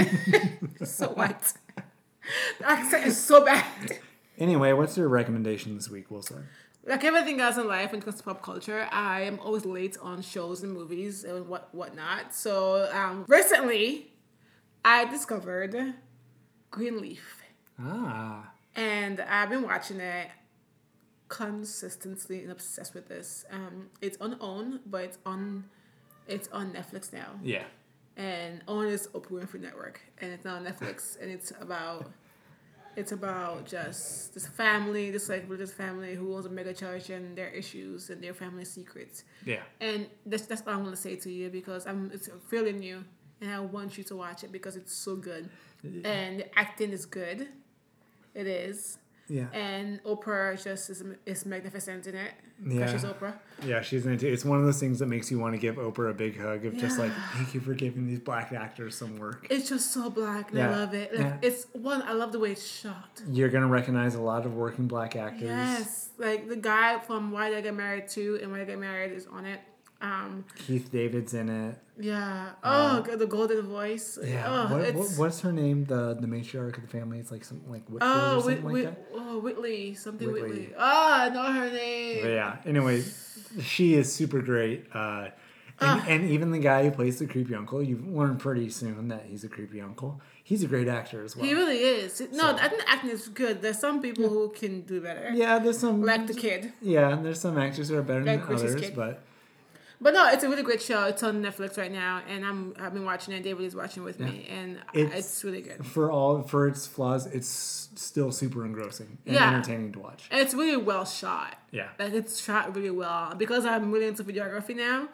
C: [LAUGHS] so white. The accent is so bad.
B: Anyway, what's your recommendation this week, Wilson?
C: Like everything else in life when it comes to pop culture, I am always late on shows and movies and what whatnot. So um, recently, I discovered Greenleaf,
B: Ah,
C: and I've been watching it consistently and obsessed with this. Um, it's on OWN, but it's on it's on Netflix now.
B: yeah.
C: and OWN is Oprah Winfrey Network, and it's now on Netflix, and it's about it's about just this family, this like religious family who owns a mega church and their issues and their family secrets,
B: Yeah.
C: and that's that's all I'm gonna say to you because I'm it's fairly new, and I want you to watch it because it's so good, and the acting is good, it is.
B: Yeah.
C: And Oprah just is, is magnificent in it.
B: Yeah.
C: Yeah. She's Oprah.
B: Yeah, she's in it. It's one of those things that makes you want to give Oprah a big hug of just like, thank you for giving these black actors some work.
C: It's just so black, and
B: Yeah.
C: I love it. Like,
B: Yeah.
C: It's one. I love the way it's shot.
B: You're gonna recognize a lot of working black actors.
C: Yes, like the guy from Why Did I Get Married to and Why Did I Get Married is on it. Um,
B: Keith David's in it.
C: yeah. Oh, God, the golden voice.
B: Uh, Yeah.
C: Oh,
B: what, what, what's her name? The the matriarch of the family. It's like something like or
C: Oh,
B: something
C: Whit,
B: like
C: Whit,
B: that.
C: oh, Whitley, something
B: Whitley.
C: Whitley. Ah, I know her name.
B: But yeah. Anyway, she is super great. Uh, and,
C: Ah.
B: and even the guy who plays the creepy uncle, you learn pretty soon that he's a creepy uncle. He's a great actor as well.
C: He really is. No,
B: So-
C: I think acting is good. There's some people who can do better.
B: yeah, there's some
C: Like the kid.
B: Yeah, there's some actors who are better
C: Like
B: than
C: Chris's
B: others,
C: kid.
B: but
C: But no, it's a really great show. It's on Netflix right now, and I'm I've been watching it. And David is watching with me, and
B: It's-
C: it's, really good.
B: for all for its flaws, it's still super engrossing and
C: Yeah.
B: entertaining to watch.
C: And it's really well shot.
B: Yeah.
C: Like it's shot really well. Because I'm really into videography now,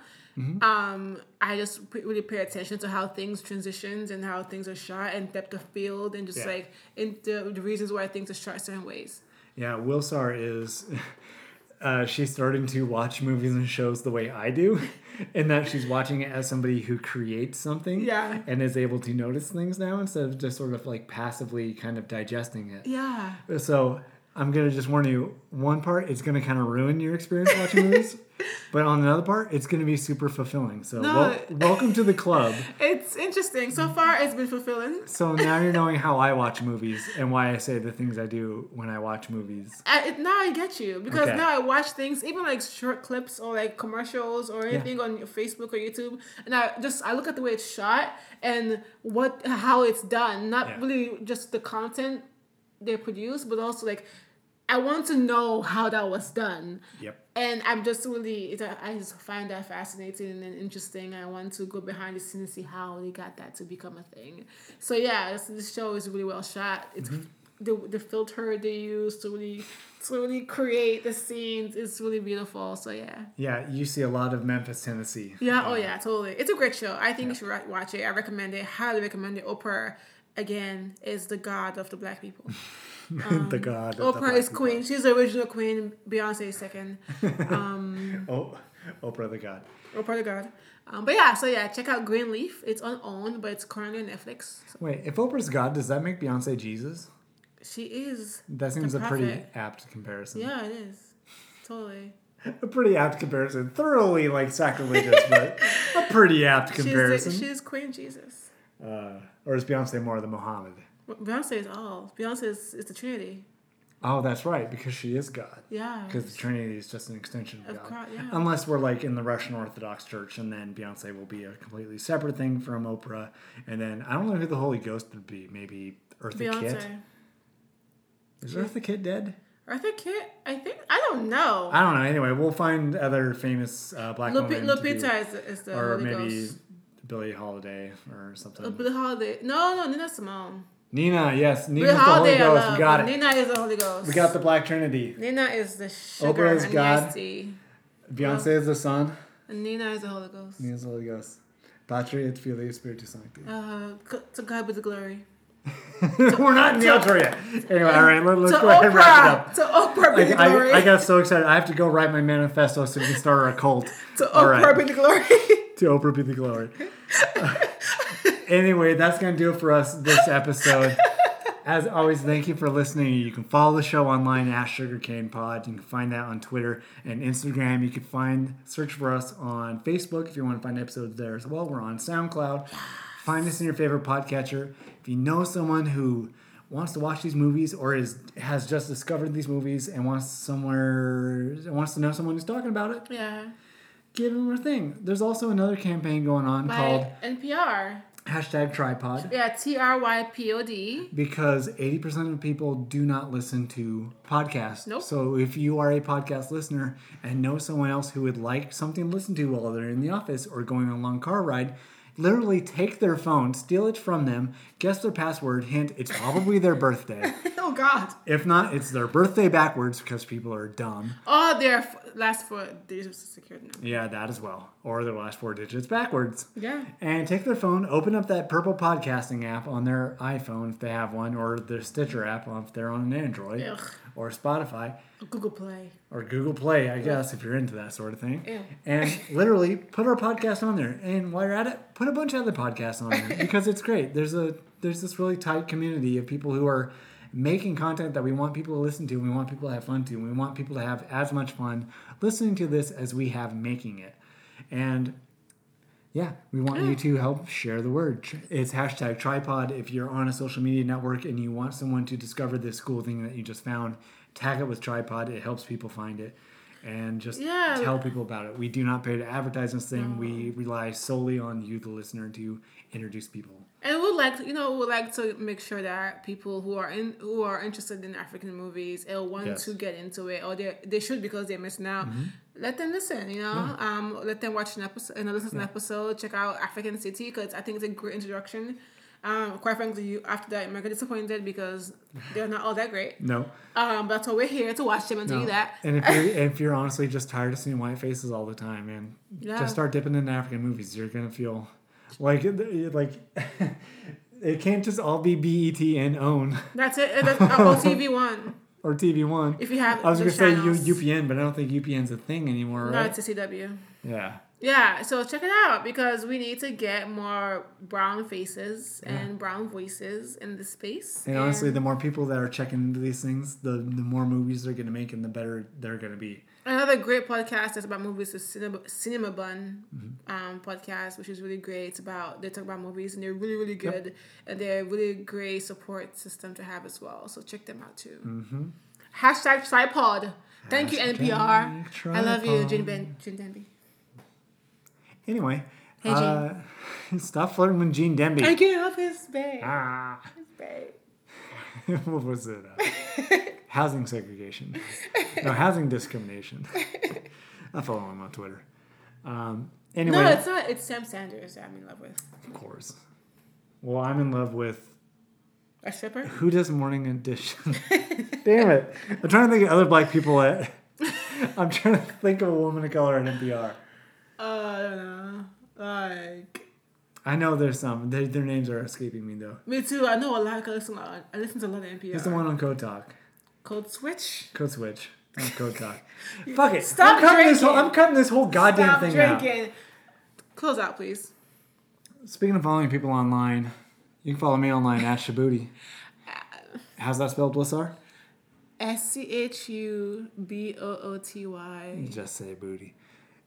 C: um, I just really pay attention to how things transitions and how things are shot and depth of field and just
B: Yeah.
C: like in the, the reasons why things are shot certain ways.
B: Yeah, Will Wilsar is. [LAUGHS] Uh, she's starting to watch movies and shows the way I do, [LAUGHS] in that she's watching it as somebody who creates something,
C: Yeah.
B: and is able to notice things now instead of just sort of like passively kind of digesting it.
C: Yeah.
B: So I'm gonna just warn you: one part it's gonna kind of ruin your experience watching movies, [LAUGHS] but on another part it's gonna be super fulfilling. So
C: No.
B: wel- [LAUGHS] welcome to the club.
C: It's interesting. So far, it's been fulfilling.
B: So now you're knowing how I watch [LAUGHS] movies and why I say the things I do when I watch movies.
C: I, it, now I get you because
B: Okay.
C: now I watch things, even like short clips or like commercials or anything on your Facebook or YouTube, and I just I look at the way it's shot and what how it's done, not
B: Yeah.
C: really just the content they produce, but also like I want to know how that was done.
B: Yep.
C: And I'm just really, it, I just find that fascinating and interesting. I want to go behind the scenes and see how they got that to become a thing. So yeah, this, this show is really well shot. It's
B: Mm-hmm.
C: the the filter they use to really to really create the scenes. It's really beautiful. So yeah,
B: Yeah, you see a lot of Memphis, Tennessee.
C: yeah, oh yeah, totally. It's a great show. I think you should watch it. I recommend it. Highly recommend it. Oprah again is the god of the black people. [LAUGHS]
B: the god. of the
C: Oprah is queen. She's the original queen. Beyonce is second. [LAUGHS] Um,
B: people. Oh, Oprah the god.
C: Oprah the god. Um, but yeah, so yeah, check out Greenleaf. It's on unowned, but it's currently on Netflix. So
B: Wait, if Oprah's god, does that make Beyonce Jesus?
C: she is.
B: That seems a pretty apt comparison.
C: Yeah, it is. Totally.
B: A pretty apt comparison. Thoroughly like sacrilegious, but [LAUGHS] a pretty apt
C: She's,
B: comparison.
C: the, she's Queen Jesus.
B: Uh, or is Beyonce more of the Muhammad?
C: Beyonce is all. Beyonce is, is the Trinity.
B: Oh, that's right, because she is God.
C: Yeah.
B: Because the Trinity is just an extension of,
C: Of
B: God.
C: God, yeah.
B: Unless we're like in the Russian Orthodox Church, and then Beyonce will be a completely separate thing from Oprah. And then I don't know who the Holy Ghost would be. Maybe Eartha
C: Beyonce.
B: Kitt. Is Eartha Kitt dead?
C: Arthur Kitt? I think. I don't know.
B: I don't know. Anyway, we'll find other famous uh, black
C: Lupi-
B: women.
C: Lupita is the, is the
B: or
C: Holy
B: maybe
C: Ghost.
B: Billie Holiday or something.
C: Uh, Billie Holiday. No, no, Nina Simone.
B: Nina, yes, Nina's the Holy Ghost. We got it.
C: Nina is the Holy Ghost.
B: We got the Black Trinity.
C: Nina is the sugar
B: Oprah is
C: and
B: God.
C: tea.
B: Beyonce is the Son.
C: And Nina is the Holy Ghost.
B: Nina's the Holy Ghost. Patria et Filii Spiritus Sancti.
C: Uh, to God be the glory. [LAUGHS]
B: We're not in the outro yet. Anyway, all right, let, us go ahead and wrap
C: Oprah. To Oprah be
B: it
C: the
B: up.
C: glory.
B: I, I got so excited. I have to go write my manifesto so we can start our cult. [LAUGHS]
C: to
B: All
C: Oprah
B: right.
C: be the glory. [LAUGHS]
B: to Oprah be the glory. [LAUGHS] anyway, that's going to do it for us this episode. As always, thank you for listening. You can follow the show online at Sugarcane Pod. You can find that on Twitter and Instagram. You can find search for us on Facebook if you want to find episodes there as well. We're on SoundCloud. Find us in your favorite podcatcher. If you know someone who wants to watch these movies or is has just discovered these movies and wants somewhere wants to know someone who's talking about it,
C: yeah.
B: Give them a thing. There's also another campaign going on called
C: NPR.
B: hashtag tripod
C: Yeah, T R Y P O D.
B: because 80% of people do not listen to podcasts.
C: Nope.
B: So if you are a podcast listener and know someone else who would like something to listen to while they're in the office or going on a long car ride, literally take their phone, steal it from them, guess their password, hint, it's probably their birthday. [LAUGHS]
C: Oh God.
B: If not, it's their birthday backwards because people are dumb.
C: Oh, their f- last four digits are secured now.
B: Yeah, that as well. Or their last four digits backwards.
C: Yeah.
B: And take their phone, open up that purple podcasting app on their iPhone if they have one, or their Stitcher app if they're on an Android,
C: Ugh.
B: or Spotify,
C: Google Play.
B: or Google Play, I guess, if you're into that sort of thing.
C: Ew.
B: And [LAUGHS] literally put our podcast on there. And while you're at it, put a bunch of other podcasts on there because it's great. There's a there's this really tight community of people who are making content that we want people to listen to and we want people to have fun to. And we want people to have as much fun listening to this as we have making it. And yeah, we want you to help share the word. It's hashtag tripod. If you're on a social media network and you want someone to discover this cool thing that you just found, tag it with tripod. It helps people find it. And just
C: Yeah.
B: tell people about it. We do not pay to advertise this thing. We rely solely on you, the listener, to introduce people.
C: And we'd like to, you know, we'd like to make sure that people who are in who are interested in African movies or want
B: Yes.
C: to get into it or they they should because they're missing out. Let them listen, you know. Um, let them watch an episode, and listen to an episode. Check out African City because I think it's a great introduction. Um, quite frankly, you after that, you might get disappointed because they're not all that great.
B: No.
C: Um, but that's why we're here to watch them and
B: no.
C: do that.
B: And if you're [LAUGHS] if you're honestly just tired of seeing white faces all the time, man,
C: Yeah.
B: just start dipping into African movies. You're gonna feel like like [LAUGHS] it can't just all be BET and OWN
C: That's it. That's [LAUGHS] oh, all TV one.
B: or TV One.
C: If you have,
B: I was gonna say
C: channels.
B: U- UPN, but I don't think UPN's a thing anymore,
C: No,
B: right?
C: it's a CW.
B: yeah.
C: Yeah, so check it out because we need to get more brown faces and brown voices in the space.
B: And honestly, the more people that are checking into these things, the the more movies they're gonna make, and the better they're gonna be.
C: Another great podcast that's about movies is Cinema, Cinema Bun
B: Mm-hmm.
C: um, podcast, which is really great. It's about they talk about movies and they're really really good and they're a really great support system to have as well. So check them out too.
B: Mm-hmm.
C: Hashtag tripod. Thank you
B: Hashtag
C: NPR. I love you,
B: tripod.
C: Jin Ben Gene Demby.
B: Anyway,
C: Hey,
B: uh, [LAUGHS] stop flirting with Gene Demby.
C: I get off his bed.
B: ah.
C: His bed. [LAUGHS]
B: what was it? Uh, [LAUGHS] housing segregation. [LAUGHS] No, housing discrimination. [LAUGHS] I follow him on Twitter. Um, anyway,
C: No, it's not. It's Sam Sanders that I'm in love with.
B: of course. Well, I'm in love with
C: A stripper?
B: who does morning edition. [LAUGHS] Damn it! I'm trying to think of other black people at. I'm trying to think of a woman of color at NPR.
C: Uh, I don't know. Like,
B: I know there's some. Their, their names are escaping me though.
C: me too. I know a lot. I listen, lot- I listen to a lot of NPR.
B: There's the one on Code Talk.
C: Code Switch.
B: Code Switch. Not Code Talk. [LAUGHS] Fuck it.
C: Stop
B: I'm cutting this whole.
C: drinking.
B: I'm cutting this whole goddamn
C: Stop
B: thing out.
C: Close out, please.
B: Speaking of following people online, you can follow me online at Shabuti. [LAUGHS] How's that spelled, Blissar?
C: S C H U B O O T Y.
B: Just say booty.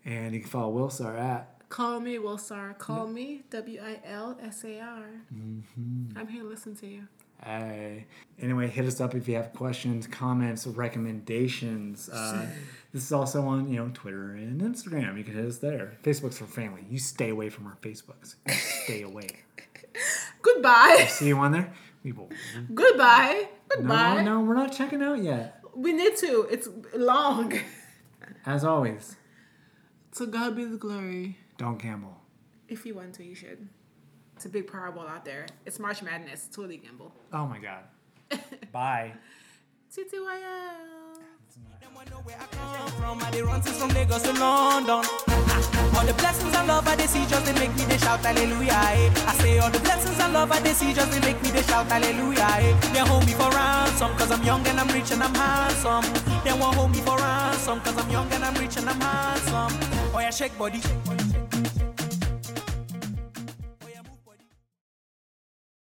B: And you can follow Wilsar at.
C: Call me Wilsar. Call me W I L S A R.
B: Mm-hmm.
C: I'm here to listen to you.
B: Hey. Anyway, hit us up if you have questions, comments, recommendations. Uh, this is also on you know Twitter and Instagram. You can hit us there. Facebook's for family. You stay away from our Facebooks. You stay [LAUGHS] away.
C: Goodbye.
B: See you on there. We will.
C: Goodbye.
B: No,
C: Goodbye.
B: no, we're not checking out yet.
C: We need to. It's long.
B: As always,
C: To God be the glory.
B: don't gamble.
C: If you want to, you should. It's a big Powerball out there. It's March Madness. Totally gamble.
B: Oh my God. Bye.
C: TTYL.
A: Them wanna know where I come from. I dey run from Lagos to London. All the blessings and love I dey see just they make me they shout hallelujah. Eh. I say all the blessings and love I dey see just they make me they shout hallelujah. Eh. They hold me for ransom cause I'm young and I'm rich and I'm handsome. They won't hold me for ransom cause I'm young and I'm rich and I'm handsome. Oh yeah, shake body.